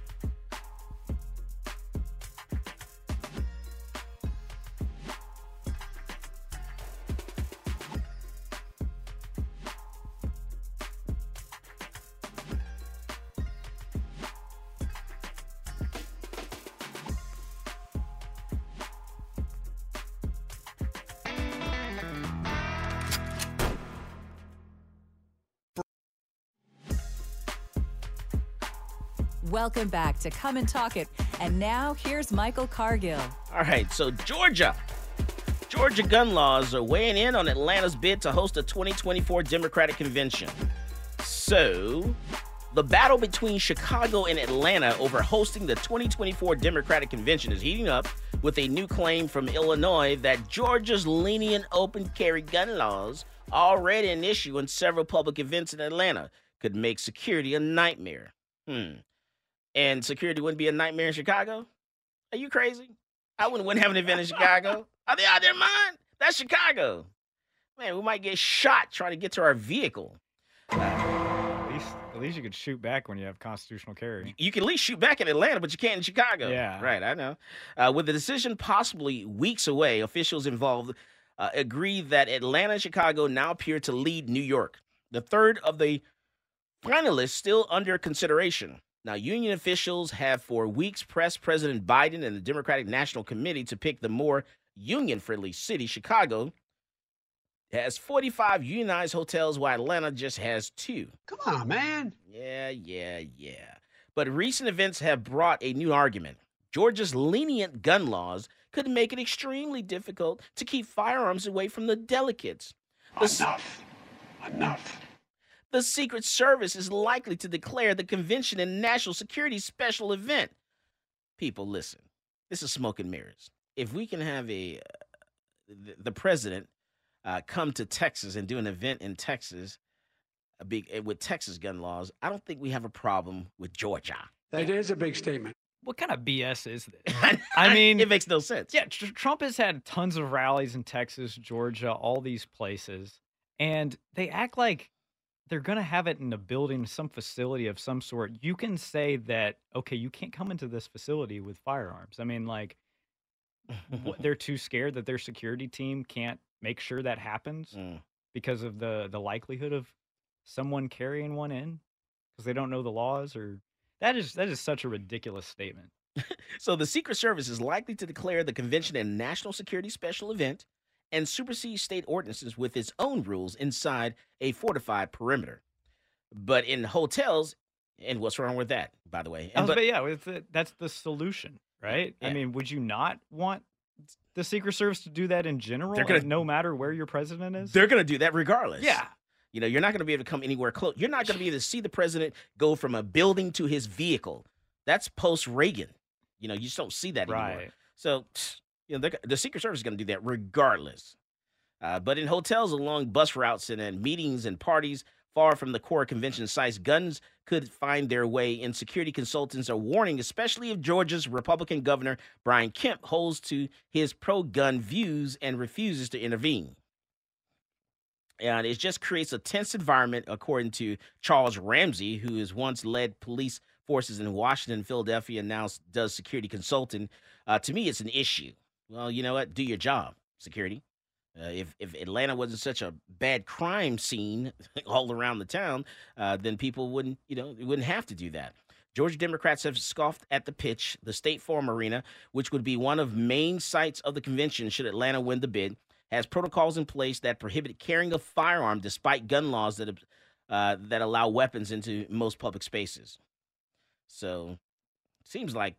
Speaker 1: Welcome back to Come and Talk It. And now here's Michael Cargill.
Speaker 2: All right, so Georgia. Georgia gun laws are weighing in on Atlanta's bid to host a 2024 Democratic convention. So, the battle between Chicago and Atlanta over hosting the 2024 Democratic convention is heating up with a new claim from Illinois that Georgia's lenient open carry gun laws, already an issue in several public events in Atlanta, could make security a nightmare. Hmm and security wouldn't be a nightmare in Chicago? Are you crazy? I wouldn't, wouldn't have an event in Chicago. Are they out of their mind? That's Chicago. Man, we might get shot trying to get to our vehicle.
Speaker 9: At least, at least you could shoot back when you have constitutional carry.
Speaker 2: You can at least shoot back in Atlanta, but you can't in Chicago.
Speaker 9: Yeah.
Speaker 2: Right, I know. Uh, with the decision possibly weeks away, officials involved uh, agree that Atlanta and Chicago now appear to lead New York. The third of the finalists still under consideration. Now, union officials have for weeks pressed President Biden and the Democratic National Committee to pick the more union friendly city. Chicago has 45 unionized hotels, while Atlanta just has two.
Speaker 11: Come on, man.
Speaker 2: Yeah, yeah, yeah. But recent events have brought a new argument. Georgia's lenient gun laws could make it extremely difficult to keep firearms away from the delegates.
Speaker 11: Enough. Enough
Speaker 2: the Secret Service is likely to declare the convention a national security special event. People, listen. This is smoke and mirrors. If we can have a uh, the, the, president uh, come to Texas and do an event in Texas a big, eh, with Texas gun laws, I don't think we have a problem with Georgia.
Speaker 11: That is a big statement.
Speaker 9: What kind of BS is this? I mean,
Speaker 2: it makes no sense.
Speaker 9: Yeah, Trump has had tons of rallies in Texas, Georgia, all these places, and they act like they're going to have it in a building, some facility of some sort. You can say that, okay, you can't come into this facility with firearms. I mean, like, they're too scared that their security team can't make sure that happens mm. because of the the likelihood of someone carrying one in because they don't know the laws or that is that is such a ridiculous statement.
Speaker 2: so the Secret Service is likely to declare the convention a national security special event and supersede state ordinances with its own rules inside a fortified perimeter. But in hotels, and what's wrong with that, by the way?
Speaker 9: And,
Speaker 2: but,
Speaker 9: yeah, that's the solution, right? Yeah. I mean, would you not want the Secret Service to do that in general? They're gonna, no matter where your president is?
Speaker 2: They're going to do that regardless.
Speaker 9: Yeah.
Speaker 2: You know, you're not going to be able to come anywhere close. You're not going to be able to see the president go from a building to his vehicle. That's post Reagan. You know, you just don't see that right. anymore. So, you know, the Secret Service is going to do that regardless. Uh, but in hotels along bus routes and in meetings and parties far from the core convention sites, guns could find their way in. Security consultants are warning, especially if Georgia's Republican governor Brian Kemp holds to his pro gun views and refuses to intervene. And it just creates a tense environment, according to Charles Ramsey, who has once led police forces in Washington, Philadelphia, and now does security consulting. Uh, to me, it's an issue. Well, you know what? Do your job, security. Uh, if if Atlanta wasn't such a bad crime scene all around the town, uh, then people wouldn't you know wouldn't have to do that. Georgia Democrats have scoffed at the pitch, the State Farm Arena, which would be one of main sites of the convention should Atlanta win the bid, has protocols in place that prohibit carrying a firearm despite gun laws that uh, that allow weapons into most public spaces. So, seems like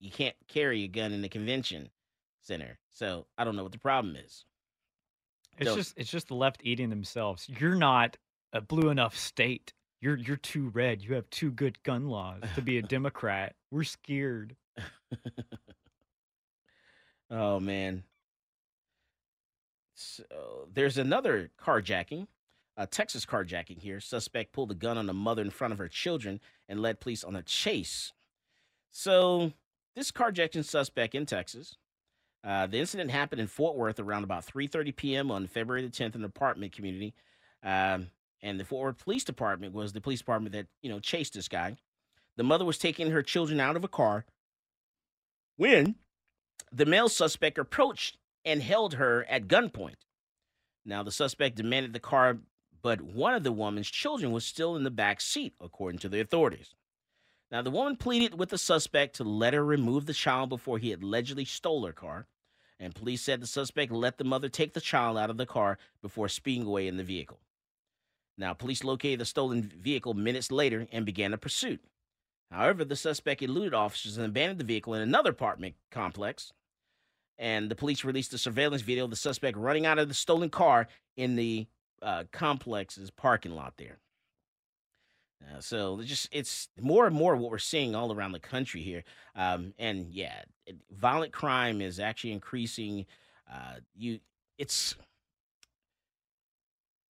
Speaker 2: you can't carry a gun in the convention center. So I don't know what the problem is.
Speaker 9: It's so, just it's just the left eating themselves. You're not a blue enough state. You're you're too red. You have too good gun laws to be a Democrat. We're scared.
Speaker 2: oh man. So there's another carjacking, a Texas carjacking here. Suspect pulled a gun on a mother in front of her children and led police on a chase. So this carjacking suspect in Texas Uh, the incident happened in Fort Worth around about 3:30 p.m. on February the 10th in an apartment community, um, and the Fort Worth Police Department was the police department that you know chased this guy. The mother was taking her children out of a car when the male suspect approached and held her at gunpoint. Now, the suspect demanded the car, but one of the woman's children was still in the back seat, according to the authorities. Now, the woman pleaded with the suspect to let her remove the child before he allegedly stole her car, and police said the suspect let the mother take the child out of the car before speeding away in the vehicle. Now, police located the stolen vehicle minutes later and began a pursuit. However, the suspect eluded officers and abandoned the vehicle in another apartment complex. And the police released a surveillance video of the suspect running out of the stolen car in the uh, complex's parking lot there. Uh, so it's just it's more and more what we're seeing all around the country here. Um, and yeah, it, violent crime is actually increasing. Uh, you, it's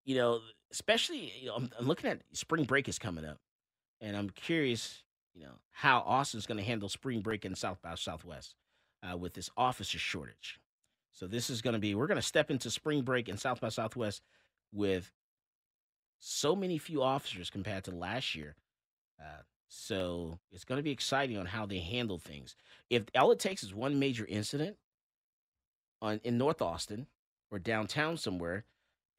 Speaker 2: you know, especially you know, I'm, I'm looking at spring break is coming up, and I'm curious, you know, how Austin's going to handle spring break in South by Southwest uh, with this officer shortage. So this is going to be we're going to step into spring break in South by Southwest with so many few officers compared to last year. Uh, so it's going to be exciting on how they handle things. If all it takes is one major incident on in North Austin or downtown somewhere,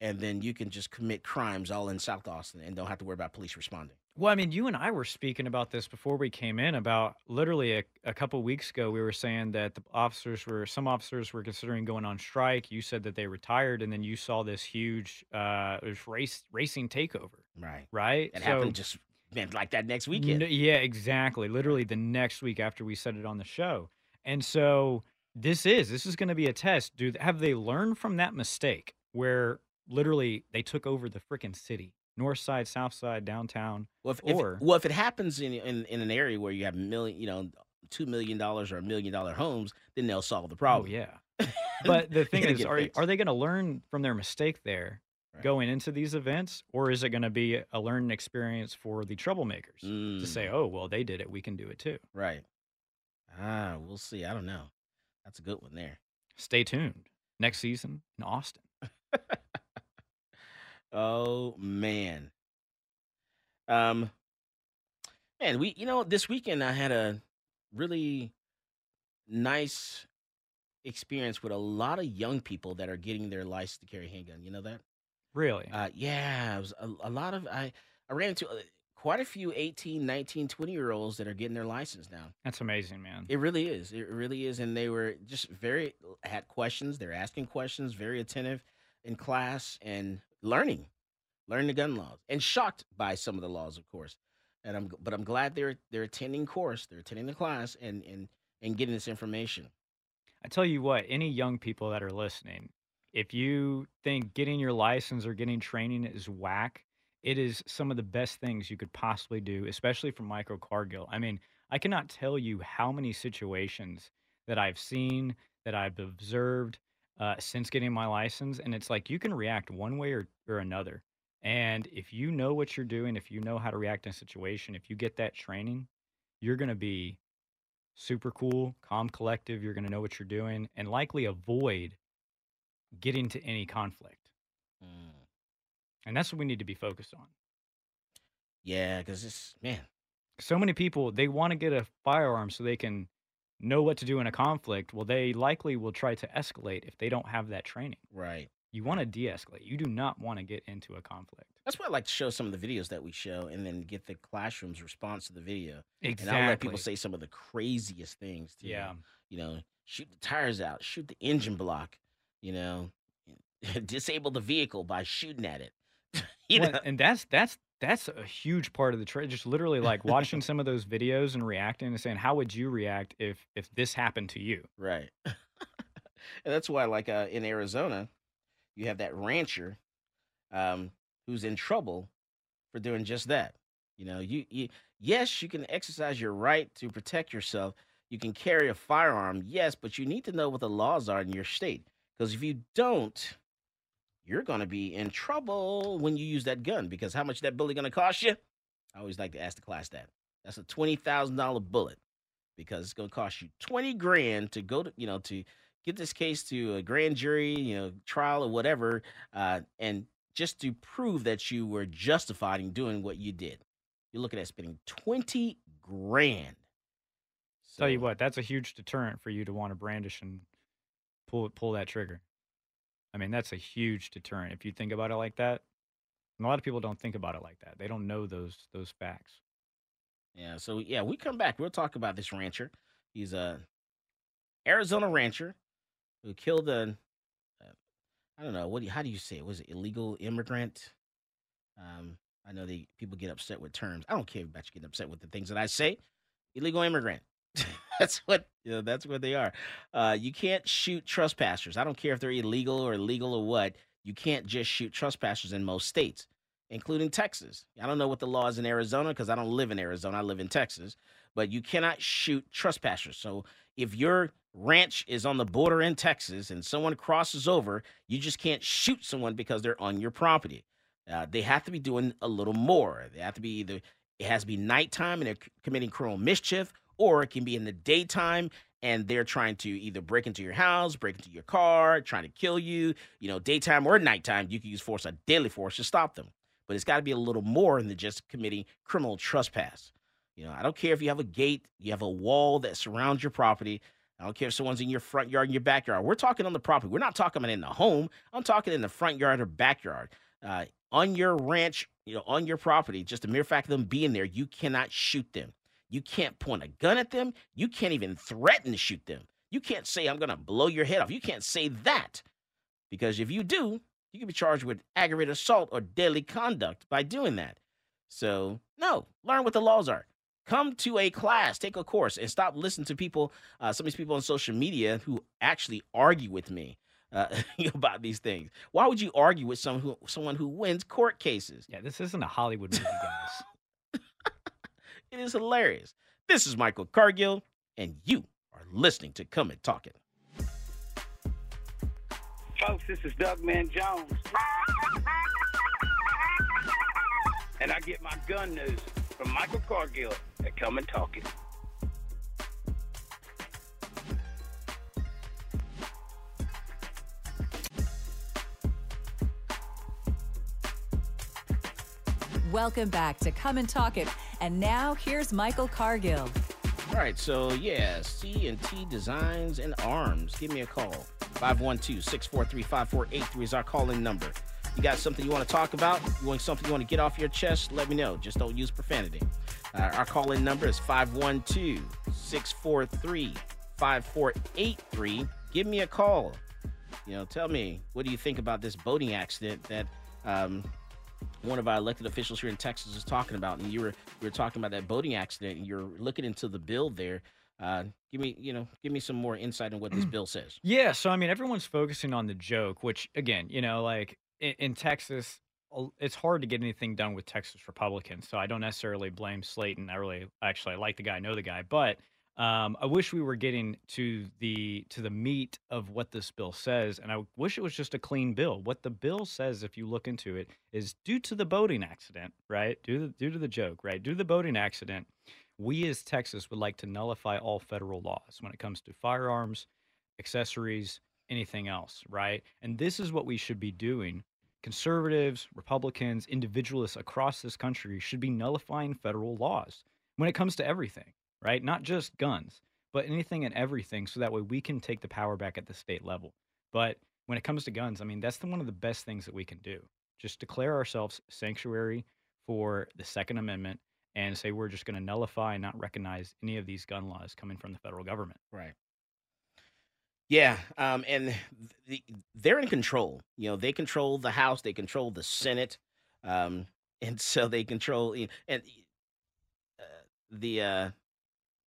Speaker 2: and then you can just commit crimes all in South Austin and don't have to worry about police responding.
Speaker 9: Well, I mean, you and I were speaking about this before we came in. About literally a, a couple weeks ago, we were saying that the officers were some officers were considering going on strike. You said that they retired, and then you saw this huge uh, race racing takeover.
Speaker 2: Right.
Speaker 9: Right.
Speaker 2: It happened just man, like that next weekend.
Speaker 9: N- yeah, exactly. Literally the next week after we said it on the show, and so this is this is going to be a test. Do have they learned from that mistake where literally they took over the freaking city? North side, south side, downtown.
Speaker 2: Well, if,
Speaker 9: or
Speaker 2: if, well, if it happens in, in in an area where you have million, you know, two million dollars or a million dollar homes, then they'll solve the
Speaker 9: oh
Speaker 2: problem.
Speaker 9: yeah. But the thing is, are
Speaker 2: fixed.
Speaker 9: are they going to learn from their mistake there?
Speaker 2: Right.
Speaker 9: Going into these events, or is it going to be a learning experience for the troublemakers to say,
Speaker 2: Mm,
Speaker 9: "Oh, well, they did it; we can do it too."
Speaker 2: right. Ah, we'll see. I don't know. That's a good one there.
Speaker 9: Stay tuned next season in Austin.
Speaker 2: Oh man. Um, man, we you know this weekend I had a really nice experience with a lot of young people that are getting their license to carry a handgun. You know that?
Speaker 9: Really?
Speaker 2: Uh, yeah, it was a, a lot of I I ran into uh, quite a few 18, 19, 20 year olds that are getting their license now.
Speaker 9: That's amazing, man.
Speaker 2: It really is. It really is. And they were just very had questions. They're asking questions, very attentive in class and learning, learning the gun laws, and shocked by some of the laws, of course. And I'm but I'm glad they're they're attending course, they're attending the class, and and and getting this information.
Speaker 9: I tell you what, any young people that are listening, if you think getting your license or getting training is whack, it is some of the best things you could possibly do, especially for Michael Cargill. I mean, I cannot tell you how many situations that I've seen, that I've observed uh, since getting my license. And it's like you can react one way or, or another. And if you know what you're doing, if you know how to react in a situation, if you get that training, you're going to be super cool, calm, collective. You're going to know what you're doing and likely avoid getting to any conflict.
Speaker 2: Mm.
Speaker 9: And that's what we need to be focused on.
Speaker 2: Yeah, because it's man,
Speaker 9: So many people, they want to get a firearm so they can know what to do in a conflict. Well, they likely will try to escalate if they don't have that training.
Speaker 2: right.
Speaker 9: You want to de escalate. You do not want to get into a conflict.
Speaker 2: That's why I like to show some of the videos that we show, and then get the classroom's response to the video.
Speaker 9: Exactly.
Speaker 2: And I'll let people say some of the craziest things. To,
Speaker 9: Yeah.
Speaker 2: You know, shoot the tires out, shoot the engine block. You know, disable the vehicle by shooting at it. you
Speaker 9: Well,
Speaker 2: know,
Speaker 9: and that's that's that's a huge part of the trade. Just literally like watching some of those videos and reacting and saying, "How would you react if if this happened to you?"
Speaker 2: right. and that's why, like uh, in Arizona, you have that rancher um, who's in trouble for doing just that. You know, you, you yes, you can exercise your right to protect yourself. You can carry a firearm, yes, but you need to know what the laws are in your state. Because if you don't, you're going to be in trouble when you use that gun. Because how much that bullet going to cost you? I always like to ask the class that. That's a twenty thousand dollar bullet because it's going to cost you twenty grand to go to you know to get this case to a grand jury, you know, trial or whatever, uh, and just to prove that you were justified in doing what you did. You're looking at spending twenty grand.
Speaker 9: Tell you what, that's a huge deterrent for you to want to brandish and pull pull that trigger. I mean, that's a huge deterrent if you think about it like that. And a lot of people don't think about it like that. They don't know those those facts.
Speaker 2: Yeah, so yeah, we come back. We'll talk about this rancher. He's a Arizona rancher who killed a, uh, I don't know what. Do you, how do you say it? Was it illegal immigrant? Um, I know the people get upset with terms. I don't care about you getting upset with the things that I say. Illegal immigrant. that's what you know, that's what they are. Uh, you can't shoot trespassers. I don't care if they're illegal or legal or what. You can't just shoot trespassers in most states, including Texas. I don't know what the law is in Arizona because I don't live in Arizona. I live in Texas. But you cannot shoot trespassers. So if your ranch is on the border in Texas and someone crosses over, you just can't shoot someone because they're on your property. Uh, they have to be doing a little more. They have to be either it has to be nighttime and they're committing criminal mischief, or it can be in the daytime and they're trying to either break into your house, break into your car, trying to kill you. You know, daytime or nighttime, you can use force, a deadly force, to stop them. But it's got to be a little more than just committing criminal trespass. You know, I don't care if you have a gate, you have a wall that surrounds your property. I don't care if someone's in your front yard, in your backyard. We're talking on the property. We're not talking about in the home. I'm talking in the front yard or backyard. Uh, on your ranch, you know, on your property, just the mere fact of them being there, you cannot shoot them. You can't point a gun at them. You can't even threaten to shoot them. You can't say, I'm going to blow your head off. You can't say that. Because if you do, you can be charged with aggravated assault or deadly conduct by doing that. So, no, learn what the laws are. Come to a class, take a course, and stop listening to people, uh, some of these people on social media who actually argue with me uh, about these things. Why would you argue with someone who, someone who wins court cases?
Speaker 9: Yeah, this isn't a Hollywood movie, guys.
Speaker 2: It is hilarious. This is Michael Cargill, and you are listening to Come and Talk It.
Speaker 12: Folks, this is Doug Man Jones. And I get my gun news from Michael Cargill at Come and Talk It.
Speaker 1: Welcome back to Come and Talk It. And now here's Michael Cargill.
Speaker 2: All right, so yeah, C and T Designs and Arms. Give me a call. 512-643-5483 is our call-in number. You got something you want to talk about? You want something you want to get off your chest? Let me know. Just don't use profanity. Uh, our call-in number is 512-643-5483. Give me a call. You know, tell me what do you think about this boating accident that um, one of our elected officials here in Texas is talking about, and you were you were talking about that boating accident, and you're looking into the bill there. Uh, give me, you know, give me some more insight on what this bill says.
Speaker 9: Yeah, so I mean, everyone's focusing on the joke, which again, you know, like in, in Texas, it's hard to get anything done with Texas Republicans. So I don't necessarily blame Slaton. I really, actually, I like the guy, I know the guy, but um, I wish we were getting to the to the meat of what this bill says, and I wish it was just a clean bill. What the bill says, if you look into it, is due to the boating accident, right? Due to due to the joke, right? Due to the boating accident, we as Texas would like to nullify all federal laws when it comes to firearms, accessories, anything else, right? And this is what we should be doing. Conservatives, Republicans, individualists across this country should be nullifying federal laws when it comes to everything, right? Not just guns, but anything and everything so that way we can take the power back at the state level. But when it comes to guns, I mean, that's the, one of the best things that we can do. Just declare ourselves sanctuary for the Second Amendment and say we're just going to nullify and not recognize any of these gun laws coming from the federal government.
Speaker 2: Right. Yeah, um, and the, they're in control. You know, they control the House, they control the Senate, um, and so they control and uh, the uh,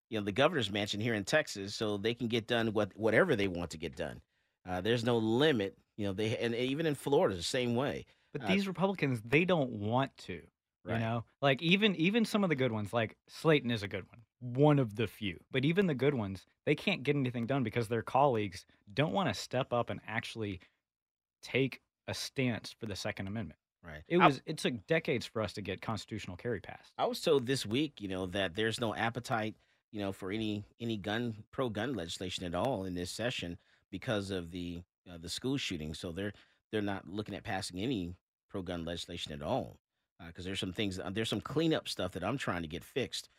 Speaker 2: you know the governor's mansion here in Texas, so they can get done what whatever they want to get done. Uh, there's no limit. You know, they and even in Florida the same way.
Speaker 9: But
Speaker 2: Uh,
Speaker 9: these Republicans, they don't want to.
Speaker 2: Right.
Speaker 9: You know, like even even some of the good ones, like Slaton is a good one, one of the few. But even the good ones, they can't get anything done because their colleagues don't want to step up and actually take a stance for the Second Amendment.
Speaker 2: Right.
Speaker 9: It
Speaker 2: I-
Speaker 9: was it took decades for us to get constitutional carry passed.
Speaker 2: I was told this week, you know, that there's no appetite, you know, for any any gun pro gun legislation at all in this session. because of the uh, the school shooting. So they're they're not looking at passing any pro gun legislation at all because there's some things uh, there's some cleanup stuff that I'm trying to get fixed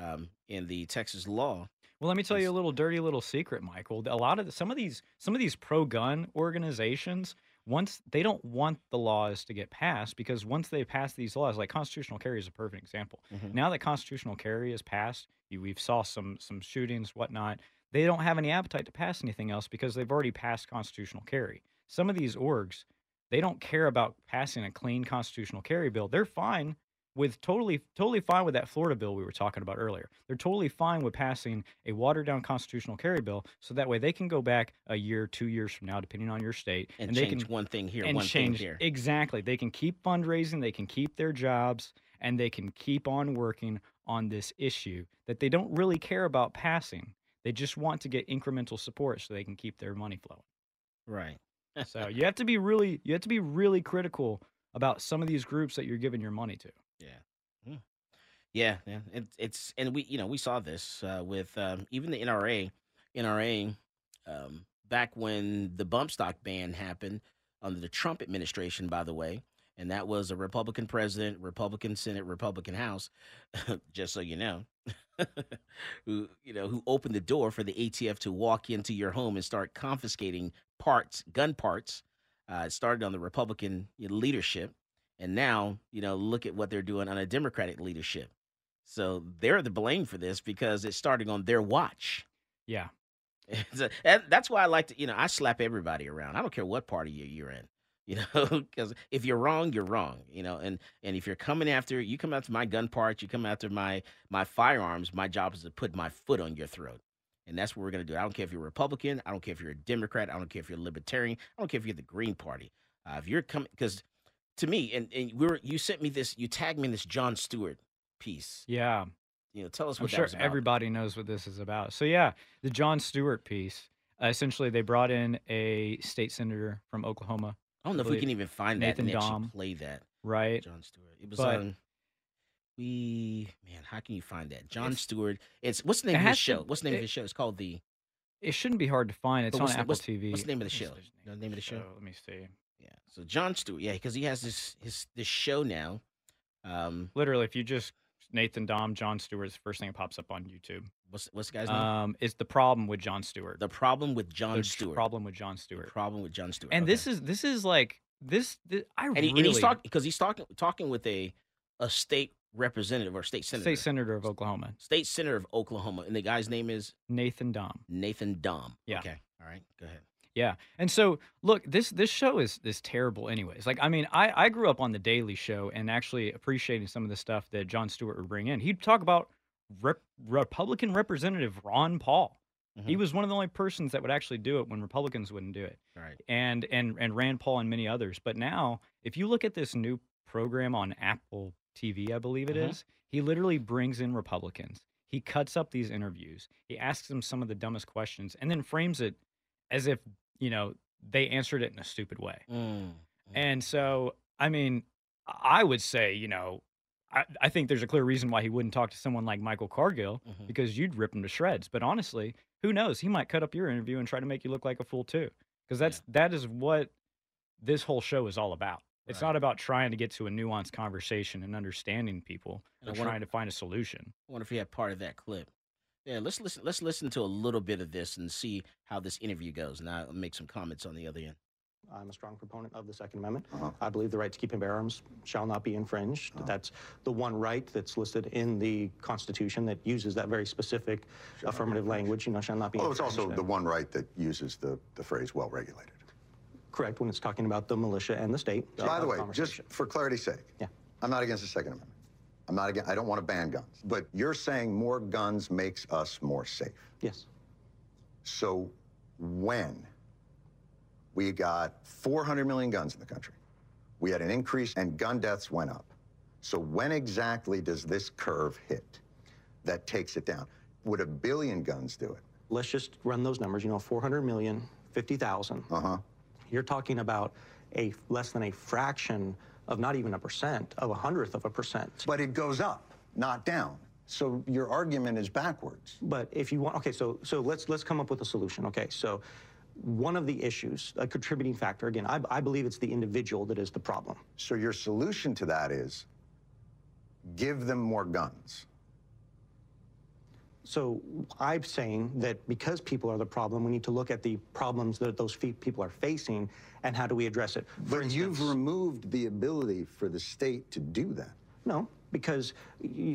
Speaker 2: um, in the Texas law.
Speaker 9: Well, let me tell you a little dirty little secret, Michael. A lot of the, some of these some of these pro gun organizations once they don't want the laws to get passed because once they pass these laws, like constitutional carry is a perfect example.
Speaker 2: Mhm.
Speaker 9: Now that constitutional carry is passed, you, we've saw some some shootings, whatnot. They don't have any appetite to pass anything else because they've already passed constitutional carry. Some of these orgs, they don't care about passing a clean constitutional carry bill. They're fine with totally totally fine with that Florida bill we were talking about earlier. They're totally fine with passing a watered down constitutional carry bill so that way they can go back a year, 2 years from now depending on your state
Speaker 2: And
Speaker 9: they
Speaker 2: change
Speaker 9: can
Speaker 2: one thing here,
Speaker 9: and
Speaker 2: one thing here.
Speaker 9: Exactly. They can keep fundraising, they can keep their jobs and they can keep on working on this issue that they don't really care about passing. They just want to get incremental support so they can keep their money flowing.
Speaker 2: Right.
Speaker 9: so you have to be really you have to be really critical about some of these groups that you're giving your money to.
Speaker 2: Yeah. Yeah, yeah. It, it's and we you know we saw this uh, with um, even the NRA, NRA, um, back when the bump stock ban happened under the Trump administration, by the way, and that was a Republican president, Republican Senate, Republican House, just so you know, who you know who opened the door for the ATF to walk into your home and start confiscating parts, gun parts. Uh, it started on the Republican leadership, and now you know look at what they're doing on a Democratic leadership. So they're the blame for this because it's starting on their watch.
Speaker 9: Yeah.
Speaker 2: And that's why I like to, you know, I slap everybody around. I don't care what party you- you're in, you know, because if you're wrong, you're wrong, you know, and and if you're coming after, you come after my gun parts, you come after my my firearms. My job is to put my foot on your throat, and that's what we're gonna do. I don't care if you're Republican, I don't care if you're a Democrat, I don't care if you're a Libertarian, I don't care if you're the Green Party. Uh, if you're coming, because to me, and and we were, you sent me this, you tagged me in this Jon Stewart piece.
Speaker 9: Yeah.
Speaker 2: You know, tell us
Speaker 9: I'm
Speaker 2: what that
Speaker 9: sure everybody knows what this is about. So yeah, the Jon Stewart piece. Uh, essentially, they brought in a state senator from Oklahoma.
Speaker 2: I don't know if we can even find that
Speaker 9: Nathan
Speaker 2: and
Speaker 9: Dom,
Speaker 2: play that.
Speaker 9: right?
Speaker 2: Jon Stewart. It was
Speaker 9: But-
Speaker 2: on. We man, how can you find that? Jon Stewart. It's what's the name of his
Speaker 9: has to-
Speaker 2: show? What's the name of
Speaker 9: it-
Speaker 2: his show? It's called the.
Speaker 9: It shouldn't be hard to find. It's on
Speaker 2: the-
Speaker 9: Apple
Speaker 2: what's-
Speaker 9: TV.
Speaker 2: What's the name of the show? You know the name of the show?
Speaker 9: Let me see.
Speaker 2: Yeah. So Jon Stewart. Yeah, because he has this his this show now. Um,
Speaker 9: Literally, if you just Nathan Dom, Jon Stewart's the first thing that pops up on YouTube.
Speaker 2: what's what's the guy's name?
Speaker 9: Um, it's the problem with Jon Stewart.
Speaker 2: the problem with John
Speaker 9: The
Speaker 2: Stewart.
Speaker 9: Problem with Jon Stewart.
Speaker 2: problem with Jon Stewart.
Speaker 9: And
Speaker 2: Okay.
Speaker 9: this is this is like this. this I
Speaker 2: and, he,
Speaker 9: really
Speaker 2: and he's talking because he's talking talking with a a state representative or state senator,
Speaker 9: state senator of Oklahoma,
Speaker 2: state senator of Oklahoma, and the guy's name is
Speaker 9: Nathan Dahm.
Speaker 2: Nathan Dahm.
Speaker 9: Yeah.
Speaker 2: Okay. All right. Go ahead.
Speaker 9: Yeah. And so look, this this show is is terrible anyways. Like I mean, I I grew up on the Daily Show and actually appreciating some of the stuff that Jon Stewart would bring in. He'd talk about rep, Republican Representative Ron Paul. He
Speaker 2: Mhm.
Speaker 9: was one of the only persons that would actually do it when Republicans wouldn't do it.
Speaker 2: Right.
Speaker 9: And and and Rand Paul and many others. But now, if you look at this new program on Apple TV, I believe it is,
Speaker 2: Mhm.
Speaker 9: he literally brings in Republicans. He cuts up these interviews. He asks them some of the dumbest questions and then frames it as if, you know, they answered it in a stupid way.
Speaker 2: Mm.
Speaker 9: And so, I mean, I would say, you know, I, I think there's a clear reason why he wouldn't talk to someone like Michael Cargill
Speaker 2: Mhm.
Speaker 9: because you'd rip him to shreds. But honestly, who knows? He might cut up your interview and try to make you look like a fool too. Because that's that is what this whole show is all about. It's not about trying to get to a nuanced conversation and understanding people,
Speaker 2: And
Speaker 9: but
Speaker 2: wanna-
Speaker 9: trying to find a solution.
Speaker 2: I wonder if he had part of that clip. Yeah, let's listen. Let's listen to a little bit of this and see how this interview goes, and I'll make some comments on the other end.
Speaker 13: I'm a strong proponent of the Second Amendment. I believe the right to keep and bear arms shall not be infringed. That's the one right that's listed in the Constitution that uses that very specific affirmative language, you know, shall not be
Speaker 14: Well, it's also the one right that uses the, the phrase well regulated.
Speaker 13: Correct, when it's talking about the militia and the state.
Speaker 14: By the
Speaker 13: uh,
Speaker 14: way, just for clarity's sake,
Speaker 13: Yeah.
Speaker 14: I'm not against the Second Amendment. I'm not against, I don't want to ban guns. But you're saying more guns makes us more safe.
Speaker 13: Yes.
Speaker 14: So when we got 400 million guns in the country, we had an increase and gun deaths went up. So when exactly does this curve hit that takes it down? Would a billion guns do it?
Speaker 13: Let's just run those numbers, you know, 400 million, 50,000.
Speaker 14: Uh-huh.
Speaker 13: You're talking about a less than a fraction of not even a percent, of a hundredth of a percent.
Speaker 14: But it goes up, not down. So your argument is backwards.
Speaker 13: But if you want, okay, so so let's let's come up with a solution. Okay, so one of the issues, a contributing factor, again, I, I believe it's the individual that is the problem.
Speaker 14: So your solution to that is give them more guns.
Speaker 13: So I'm saying that because people are the problem, we need to look at the problems that those people are facing and how do we address it. For
Speaker 14: But you've removed the ability for the state to do that.
Speaker 13: No, because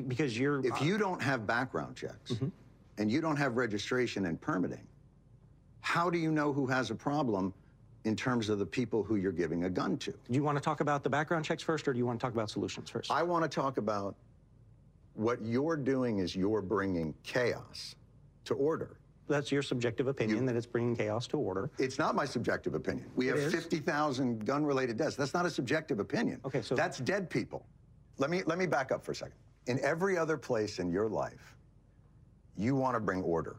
Speaker 13: because you're
Speaker 14: If uh, you don't have background checks mm-hmm. and you don't have registration and permitting, how do you know who has a problem in terms of the people who you're giving a gun to?
Speaker 13: Do you want to talk about the background checks first, or do you want to talk about solutions first?
Speaker 14: I want to talk about what you're doing is you're bringing chaos to order.
Speaker 13: That's your subjective opinion that it's bringing chaos to order.
Speaker 14: It's not my subjective opinion. We
Speaker 13: It
Speaker 14: have 50,000 gun-related deaths. That's not a subjective opinion.
Speaker 13: Okay, so
Speaker 14: that's dead people. Let me let me back up for a second. In every other place in your life, you want to bring order,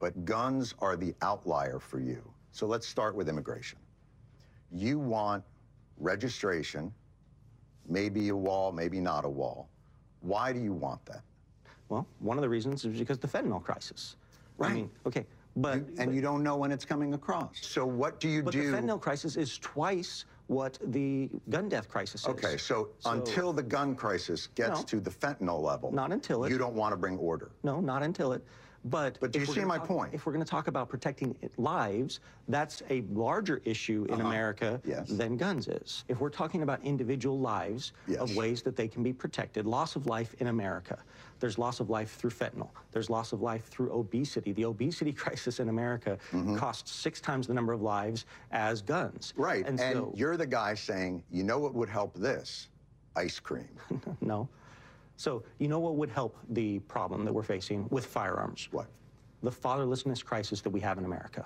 Speaker 14: but guns are the outlier for you. So let's start with immigration. You want registration, maybe a wall, maybe not a wall. Why do you want that?
Speaker 13: Well, one of the reasons is because the fentanyl crisis. I
Speaker 14: Right.
Speaker 13: mean, okay, but
Speaker 14: and you don't know when it's coming across. So what do you
Speaker 13: but
Speaker 14: do?
Speaker 13: the fentanyl crisis is twice what the gun death crisis is.
Speaker 14: Okay, so, until the gun crisis gets
Speaker 13: No.
Speaker 14: to the fentanyl level,
Speaker 13: Not until it-
Speaker 14: you don't want to bring order.
Speaker 13: No, not until it. But
Speaker 14: But do you see my
Speaker 13: talk-
Speaker 14: point?
Speaker 13: If we're going to talk about protecting lives, that's a larger issue in
Speaker 14: Uh-huh.
Speaker 13: America
Speaker 14: Yes.
Speaker 13: than guns is. If we're talking about individual lives of ways that they can be protected, loss of life in America, there's loss of life through fentanyl. There's loss of life through obesity. The obesity crisis in America
Speaker 14: Mm-hmm.
Speaker 13: costs six times the number of lives as guns.
Speaker 14: Right,
Speaker 13: And,
Speaker 14: and
Speaker 13: so,
Speaker 14: you're the guy saying, you know what would help this? Ice cream.
Speaker 13: no. So you know what would help the problem that we're facing with firearms?
Speaker 14: What?
Speaker 13: The fatherlessness crisis that we have in America.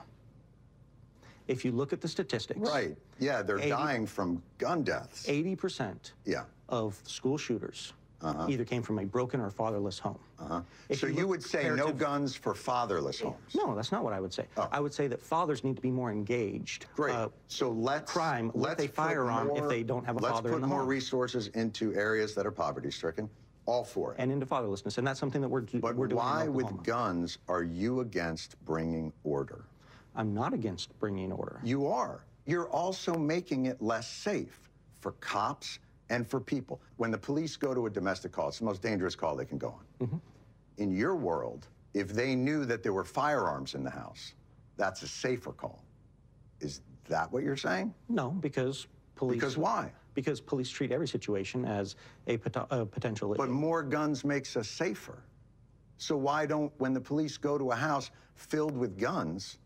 Speaker 13: If you look at the statistics,
Speaker 14: Right. Yeah, they're
Speaker 13: 80
Speaker 14: dying from gun deaths.
Speaker 13: 80%
Speaker 14: Yeah.
Speaker 13: of school shooters either came from a broken or fatherless home.
Speaker 14: Uh-huh. So
Speaker 13: you
Speaker 14: you, would say no guns for fatherless homes.
Speaker 13: No, that's not what I would say. I would say that fathers need to be more engaged.
Speaker 14: Oh. Great.
Speaker 13: uh,
Speaker 14: so let's
Speaker 13: crime
Speaker 14: let's
Speaker 13: a
Speaker 14: put
Speaker 13: firearm if
Speaker 14: more-
Speaker 13: they don't have a
Speaker 14: let's
Speaker 13: father
Speaker 14: put
Speaker 13: in the
Speaker 14: more
Speaker 13: home.
Speaker 14: resources into areas that are poverty stricken. All for it.
Speaker 13: and into fatherlessness, and that's something that we're,
Speaker 14: But
Speaker 13: we're doing. in
Speaker 14: why, with guns, are you against bringing order?
Speaker 13: I'm not against bringing order.
Speaker 14: You are. You're also making it less safe for cops and for people. When the police go to a domestic call, it's the most dangerous call they can go on.
Speaker 13: Mm-hmm.
Speaker 14: In your world, if they knew that there were firearms in the house, that's a safer call. Is that what you're saying?
Speaker 13: No, because police.
Speaker 14: Because why?
Speaker 13: Because police treat every situation as a, pot- a potential.
Speaker 14: But more guns makes us safer. So why don't, when the police go to a house filled with guns,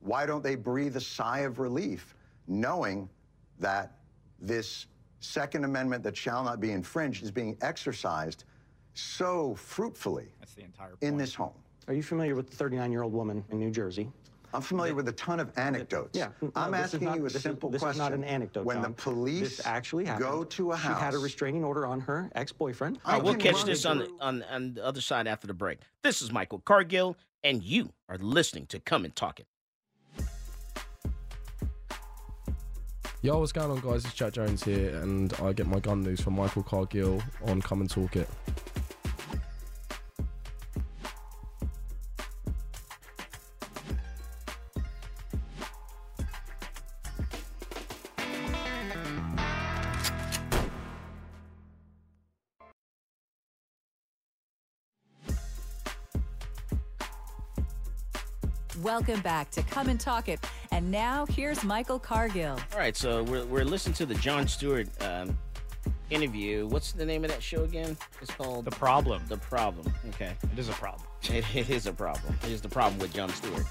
Speaker 14: why don't they breathe a sigh of relief knowing that this Second Amendment that shall not be infringed is being exercised so fruitfully
Speaker 9: That's the entire
Speaker 14: in this home?
Speaker 13: Are you familiar with the 39 year old woman in New Jersey?
Speaker 14: I'm familiar with a ton of anecdotes.
Speaker 13: Yeah, no,
Speaker 14: I'm
Speaker 13: this
Speaker 14: asking
Speaker 13: not-
Speaker 14: you a
Speaker 13: this is-
Speaker 14: simple
Speaker 13: this
Speaker 14: question.
Speaker 13: is not an anecdote.
Speaker 14: When
Speaker 13: John.
Speaker 14: the police
Speaker 13: this actually happened.
Speaker 14: go to a house.
Speaker 13: she had a restraining order on her ex-boyfriend.
Speaker 2: All right, we'll catch this on the, on on the other side after the break. This is Michael Cargill, and you are listening to Come and Talk It.
Speaker 15: Yo, what's going on, guys? It's Jack Jones here, and I get my gun news from Michael Cargill on Come and Talk It.
Speaker 1: Welcome back to Come and Talk It. And now here's Michael Cargill.
Speaker 2: All right, so we're, we're listening to the Jon Stewart um, interview. What's the name of that show again? It's called
Speaker 9: The Problem.
Speaker 2: The Problem. Okay,
Speaker 9: It is a problem.
Speaker 2: it, it is a problem. It is the problem with Jon Stewart.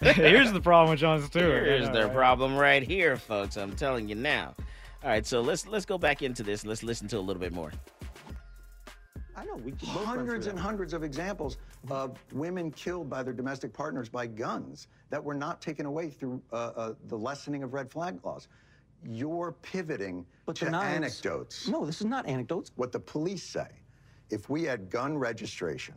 Speaker 9: Here's the problem with Jon Stewart.
Speaker 2: Here's
Speaker 9: know,
Speaker 2: the
Speaker 9: right?
Speaker 2: problem right here, folks. I'm telling you now. All right, so let's let's go back into this. Let's listen to a little bit more.
Speaker 13: I know. We can both run through
Speaker 14: hundreds and hundreds of examples of women killed by their domestic partners by guns that were not taken away through uh, uh, the lessening of red flag laws. You're pivoting
Speaker 13: But
Speaker 14: to
Speaker 13: the
Speaker 14: anecdotes.
Speaker 13: No, this is not anecdotes.
Speaker 14: What the police say, if we had gun registration,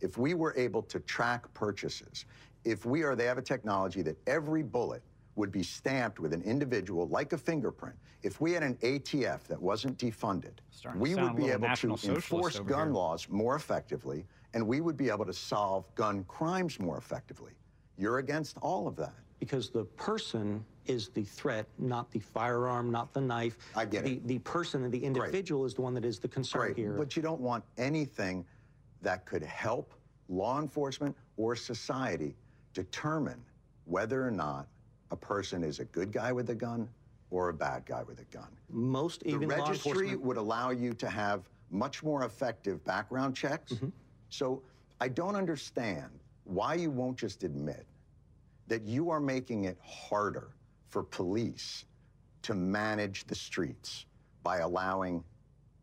Speaker 14: if we were able to track purchases, if we are, they have a technology that every bullet would be stamped with an individual like a fingerprint. If we had an ATF that wasn't defunded, we would be able to enforce gun
Speaker 9: here.
Speaker 14: laws more effectively, and we would be able to solve gun crimes more effectively. You're against all of that.
Speaker 13: because the person is the threat, not the firearm, not the knife.
Speaker 14: I get
Speaker 13: the,
Speaker 14: it.
Speaker 13: The person and the individual is the one that is the concern
Speaker 14: Great,
Speaker 13: here.
Speaker 14: but you don't want anything that could help law enforcement or society determine whether or not a person is a good guy with a gun or a bad guy with a gun.
Speaker 13: Most
Speaker 14: The
Speaker 13: even law
Speaker 14: registry
Speaker 13: enforcement.
Speaker 14: would allow you to have much more effective background checks.
Speaker 13: Mm-hmm.
Speaker 14: So I don't understand why you won't just admit that you are making it harder for police to manage the streets by allowing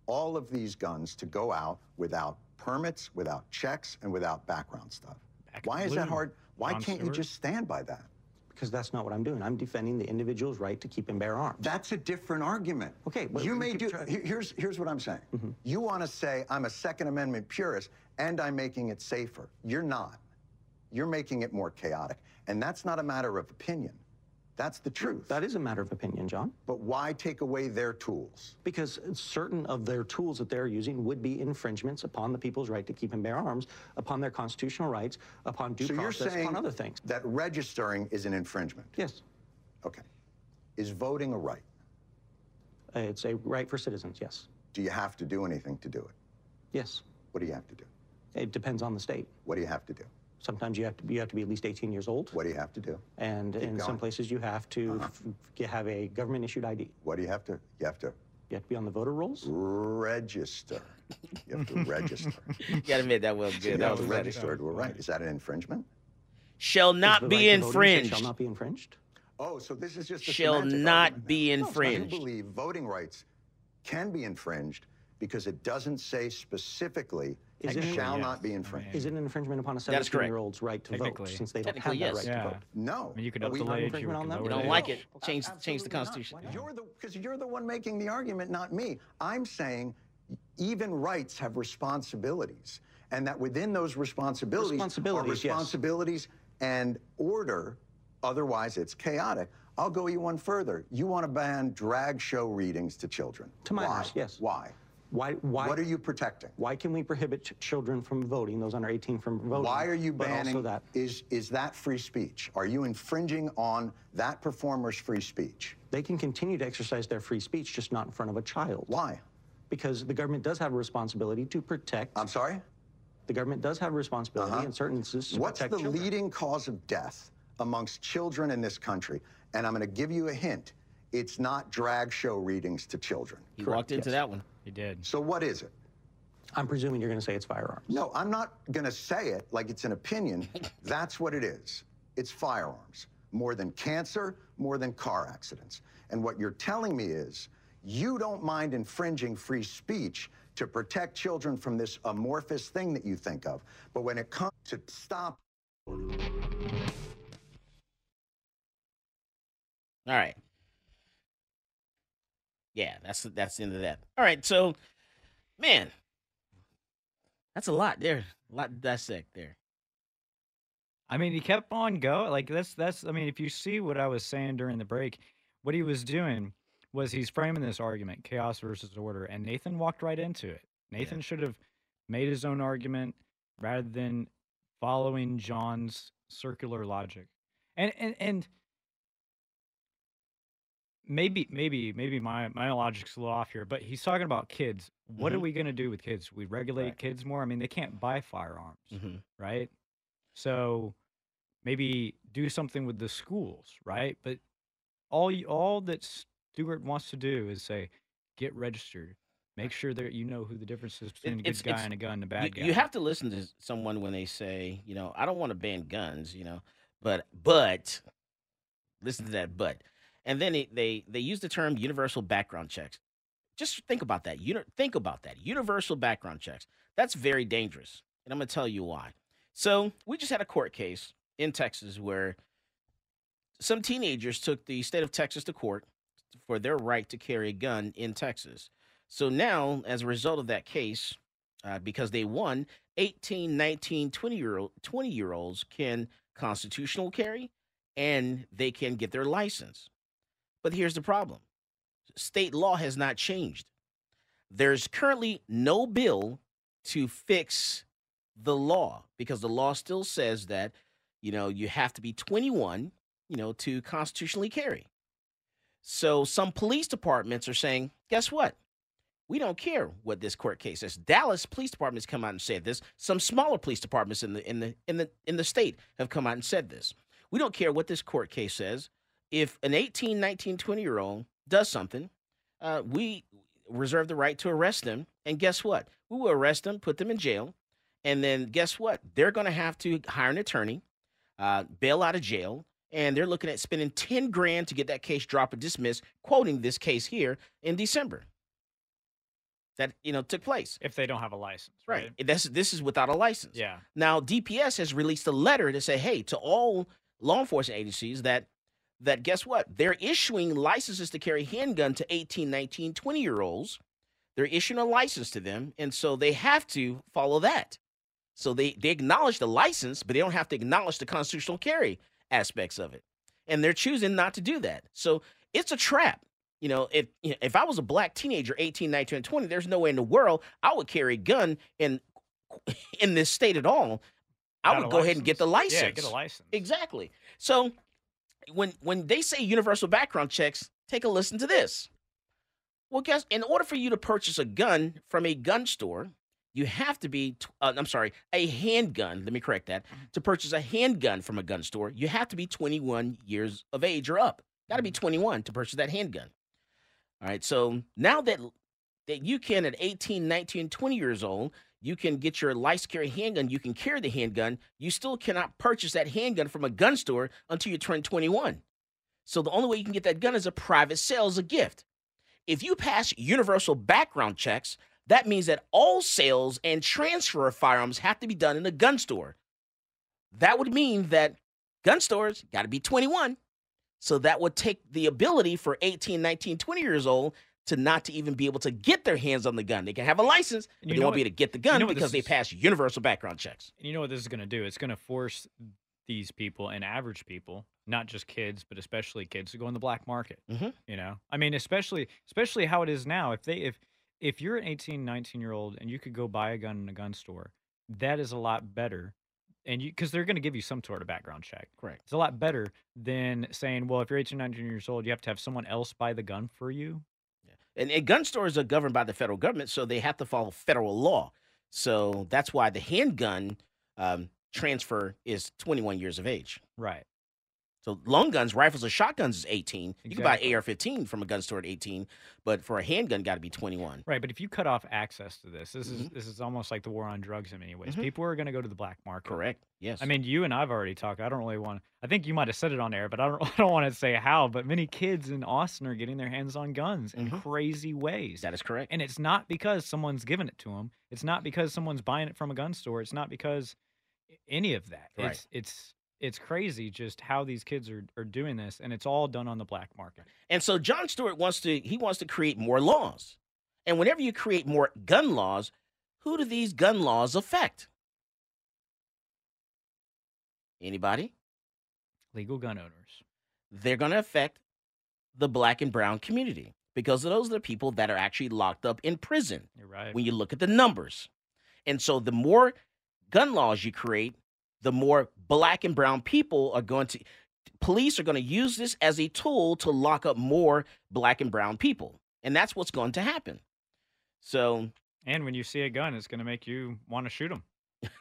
Speaker 14: all of these guns to go out without permits, without checks, and without background stuff. why is that hard? Why can't you just stand by that?
Speaker 13: Because that's not what I'm doing. I'm defending the individual's right to keep and bear arms.
Speaker 14: That's a different argument.
Speaker 13: Okay, but
Speaker 14: you may do.
Speaker 13: trying-
Speaker 14: Here's here's what I'm saying. Mm-hmm. You want to say I'm a Second Amendment purist and I'm making it safer. You're not. You're making it more chaotic, and that's not a matter of opinion. That's the truth.
Speaker 13: That is a matter of opinion, Jon.
Speaker 14: But why take away their tools?
Speaker 13: Because certain of their tools that they're using would be infringements upon the people's right to keep and bear arms, upon their constitutional rights, upon due
Speaker 14: so
Speaker 13: process, upon other things.
Speaker 14: that registering is an infringement.
Speaker 13: Yes.
Speaker 14: Okay. Is voting a right?
Speaker 13: Uh, It's a right for citizens, yes.
Speaker 14: Do you have to do anything to do it?
Speaker 13: Yes.
Speaker 14: What do you have to do?
Speaker 13: It depends on the state.
Speaker 14: What do you have to do?
Speaker 13: Sometimes you have to be, you have to be at least 18 years old.
Speaker 14: What do you have to do?
Speaker 13: And
Speaker 14: Keep
Speaker 13: in some places you have to
Speaker 14: Uh-huh.
Speaker 13: f- f- have a government issued ID.
Speaker 14: What do you have to? You have to
Speaker 13: You have to be on the voter rolls.
Speaker 14: register. You have to register.
Speaker 2: You gotta admit that was
Speaker 14: So
Speaker 2: good.
Speaker 14: you
Speaker 2: That
Speaker 14: have
Speaker 2: was
Speaker 14: registered.
Speaker 2: funny.
Speaker 14: register to right. Is that an infringement?
Speaker 2: Shall not be
Speaker 13: right to vote in the state
Speaker 2: infringed.
Speaker 13: Shall not be infringed.
Speaker 14: Oh, so this is just a
Speaker 2: Shall not
Speaker 14: argument.
Speaker 2: be
Speaker 14: No, it's
Speaker 2: infringed.
Speaker 14: You believe voting rights can be infringed because it doesn't say specifically
Speaker 13: Is
Speaker 14: it
Speaker 13: it-
Speaker 14: shall
Speaker 9: yes.
Speaker 14: not be infringed.
Speaker 13: Is it an infringement upon a
Speaker 2: That is correct.
Speaker 13: 17-year-old's right to vote
Speaker 9: Technically.
Speaker 13: since they don't have
Speaker 2: Technically,
Speaker 13: that right
Speaker 9: Yeah.
Speaker 13: to vote?
Speaker 14: No.
Speaker 9: I mean, you could
Speaker 14: But
Speaker 9: up
Speaker 14: we-
Speaker 9: the
Speaker 13: not
Speaker 9: age.
Speaker 13: infringement
Speaker 9: You
Speaker 13: on that?
Speaker 9: lower
Speaker 2: You don't like it? Change change the
Speaker 14: Absolutely not.
Speaker 2: constitution.
Speaker 14: You're the because you're the one making the argument, not me. I'm saying even rights have responsibilities, and that within those responsibilities,
Speaker 13: Responsibilities,
Speaker 14: are
Speaker 13: yes.
Speaker 14: responsibilities and order. Otherwise, it's chaotic. I'll go you one further. You want to ban drag show readings to children?
Speaker 13: To
Speaker 14: Why?
Speaker 13: minors, yes.
Speaker 14: Why?
Speaker 13: Why? Why?
Speaker 14: What are you protecting?
Speaker 13: Why can we prohibit ch- children from voting? Those under 18 from voting.
Speaker 14: Why are you
Speaker 13: but
Speaker 14: banning?
Speaker 13: Also that
Speaker 14: Is is that free speech? Are you infringing on that performer's free speech?
Speaker 13: they can continue to exercise their free speech, just not in front of a child.
Speaker 14: Why?
Speaker 13: Because the government does have a responsibility to protect.
Speaker 14: I'm sorry.
Speaker 13: the government does have a responsibility
Speaker 14: Uh-huh.
Speaker 13: in certain instances to
Speaker 14: What's the
Speaker 13: children.
Speaker 14: leading cause of death amongst children in this country? And I'm going to give you a hint. It's not drag show readings to children.
Speaker 2: He walked into
Speaker 13: yes.
Speaker 2: that one.
Speaker 9: He did.
Speaker 14: So what is it?
Speaker 13: I'm presuming you're going to say it's firearms.
Speaker 14: No, I'm not going to say it like it's an opinion. That's what it is. It's firearms. More than cancer, more than car accidents. And what you're telling me is you don't mind infringing free speech to protect children from this amorphous thing that you think of. But when it comes to stop
Speaker 2: All right. Yeah, that's that's the end of that. All right, so man, that's a lot there. A lot to dissect there.
Speaker 9: I mean, he kept on going. Like that's that's. I mean, if you see what I was saying during the break, what he was doing was he's framing this argument, chaos versus order, and Nathan walked right into it. Nathan should have made his own argument rather than following Jon's circular logic. And and and maybe maybe maybe my my logic's a little off here, but he's talking about kids. What are
Speaker 2: Mhm.
Speaker 9: we going to do with kids? We regulate
Speaker 2: Right.
Speaker 9: kids more. I mean, they can't buy firearms
Speaker 2: hmm
Speaker 9: right? So maybe do something with the schools, right? But all you, all that Stewart wants to do is say, get registered, make sure that you know who the difference is between a good guy and a gun and a
Speaker 2: You,
Speaker 9: bad guy.
Speaker 2: you have to listen to someone when they say, you know, I don't want to ban guns, you know, but but listen to that but, and then they they, they use the term universal background checks. Just think about that. Think about that. Universal background checks. That's very dangerous, and I'm gonna tell you why. So we just had a court case in Texas where some teenagers took the state of Texas to court for their right to carry a gun in Texas. So now, as a result of that case, uh, because they won, 18, 19, 20 year old 20 year olds can constitutional carry and they can get their license. But here's the problem. State law has not changed. There's currently no bill to fix the law because the law still says that you know you have to be 21 you know, to constitutionally carry. So some police departments are saying, guess what? We don't care what this court case says. Dallas Police Department has come out and said this. Some smaller police departments in the in the in the in the state have come out and said this. We don't care what this court case says. If an 18, 19, 20 year old does something, uh, we reserve the right to arrest them. And guess what? We will arrest them, put them in jail, and then guess what? They're going to have to hire an attorney, uh, bail out of jail, and they're looking at spending 10 grand to get that case dropped or dismissed, quoting this case here in December. That you know took place.
Speaker 9: If they don't have a license,
Speaker 2: Right. This this is without a license.
Speaker 9: Yeah.
Speaker 2: Now DPS has released a letter to say, hey, to all law enforcement agencies that that guess what? They're issuing licenses to carry handgun to 18, 19, 20 year olds. They're issuing a license to them, and so they have to follow that. So they they acknowledge the license, but they don't have to acknowledge the constitutional carry aspects of it. And they're choosing not to do that. So it's a trap. You know, if you know, if I was a black teenager, 18, 19, and 20, there's no way in the world I would carry a gun in in this state at all. I would go ahead and get the license.
Speaker 9: Yeah, get a license.
Speaker 2: Exactly. So when when they say universal background checks, take a listen to this. Well, guess in order for you to purchase a gun from a gun store, you have to be uh, I'm sorry, a handgun. Let me correct that. To purchase a handgun from a gun store, you have to be 21 years of age or up. Got to be 21 to purchase that handgun. All right. So now that that you can at 18, 19, 20 years old, you can get your license carry handgun, you can carry the handgun, you still cannot purchase that handgun from a gun store until you turn 21. So the only way you can get that gun is a private sale as a gift. If you pass universal background checks, that means that all sales and transfer of firearms have to be done in a gun store. That would mean that gun stores got to be 21. So that would take the ability for 18, 19, 20 years old to not to even be able to get their hands on the gun. They can have a license, but they won't
Speaker 9: what-
Speaker 2: be able to get the
Speaker 9: you
Speaker 2: gun
Speaker 9: know
Speaker 2: because they pass universal background checks.
Speaker 9: And you know what this is going to do? It's going to force these people and average people, not just kids, but especially kids, to go in the black market.
Speaker 2: Mhm.
Speaker 9: You know, I mean, especially especially how it is now. If they if if you're an 18, 19 year old and you could go buy a gun in a gun store, that is a lot better. And you because they're going to give you some sort of background check.
Speaker 2: Correct.
Speaker 9: It's a lot better than saying, well, if you're 18, 19 years old, you have to have someone else buy the gun for you.
Speaker 2: And, and gun stores are governed by the federal government, so they have to follow federal law. So that's why the handgun um, transfer is 21 years of age.
Speaker 9: Right.
Speaker 2: So long guns, rifles, or shotguns is 18. You can buy an AR-15 from a gun store at 18, but for a handgun, got to be 21.
Speaker 9: Right, but if you cut off access to this, this
Speaker 2: Mm-hmm.
Speaker 9: is this is almost like the war on drugs in many ways.
Speaker 2: Mhm.
Speaker 9: People are going to go to the black market.
Speaker 2: Correct. Yes.
Speaker 9: I mean, you and I've already talked. I don't really want. I think you might have said it on air, but I don't. I don't want to say how. But many kids in Austin are getting their hands on guns in crazy ways.
Speaker 2: Mm-hmm. That is correct.
Speaker 9: And it's not because someone's giving it to them. It's not because someone's buying it from a gun store. It's not because any of that.
Speaker 2: Right.
Speaker 9: It's it's it's crazy just how these kids are are doing this, and it's all done on the black market.
Speaker 2: And so Jon Stewart wants to he wants to create more laws. And whenever you create more gun laws, who do these gun laws affect? Anybody?
Speaker 9: Legal gun owners.
Speaker 2: They're going to affect the black and brown community because those are the people that are actually locked up in prison.
Speaker 9: You're right.
Speaker 2: When you look at the numbers. And so the more gun laws you create, the more black and brown people are going to police are going to use this as a tool to lock up more black and brown people. And that's what's going to happen. So,
Speaker 9: And when you see a gun, it's going to make you want to shoot them.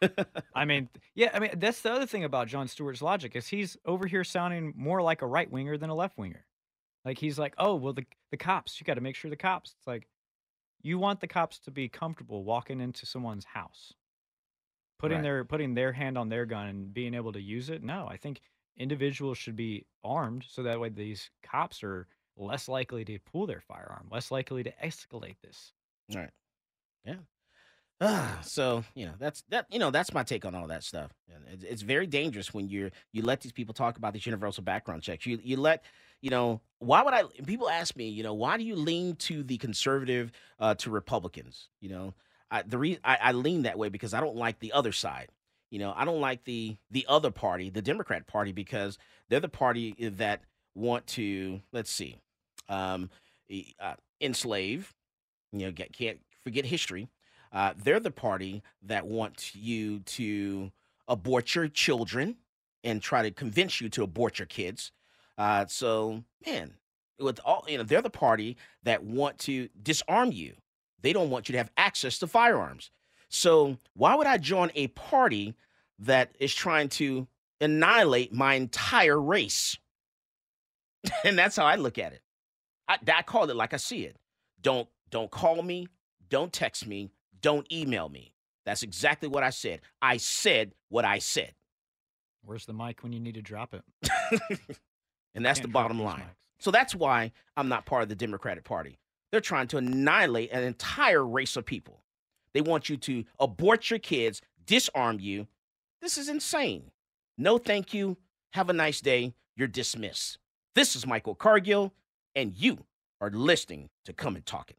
Speaker 9: I mean, yeah, I mean that's the other thing about Jon Stewart's logic is he's over here sounding more like a right winger than a left winger. Like he's like, oh well, the the cops, you got to make sure the cops. It's like you want the cops to be comfortable walking into someone's house, putting
Speaker 2: Right.
Speaker 9: their putting their hand on their gun and being able to use it. No, I think individuals should be armed so that way these cops are less likely to pull their firearm, less likely to escalate this.
Speaker 2: All right. Yeah. Ah, so you know that's that. You know that's my take on all that stuff. And it's, it's very dangerous when you're you let these people talk about these universal background checks. You you let you know why would I? People ask me, you know, why do you lean to the conservative uh, to Republicans? You know, I, the re- I, I lean that way because I don't like the other side. You know, I don't like the the other party, the Democrat Party, because they're the party that want to let's see, um, uh, enslave. You know, get, can't forget history. Uh, they're the party that want you to abort your children and try to convince you to abort your kids. Uh, so, man, with all you know, they're the party that want to disarm you. They don't want you to have access to firearms. So, why would I join a party that is trying to annihilate my entire race? and that's how I look at it. I, I call it like I see it. Don't don't call me, don't text me, don't email me. That's exactly what I said. I said what I said.
Speaker 9: Where's the mic when you need to drop it?
Speaker 2: and that's the bottom line. So that's why I'm not part of the Democratic Party. They're trying to annihilate an entire race of people. They want you to abort your kids, disarm you. This is insane. No, thank you. Have a nice day. You're dismissed. This is Michael Cargill, and you are listening to Come and Talk It.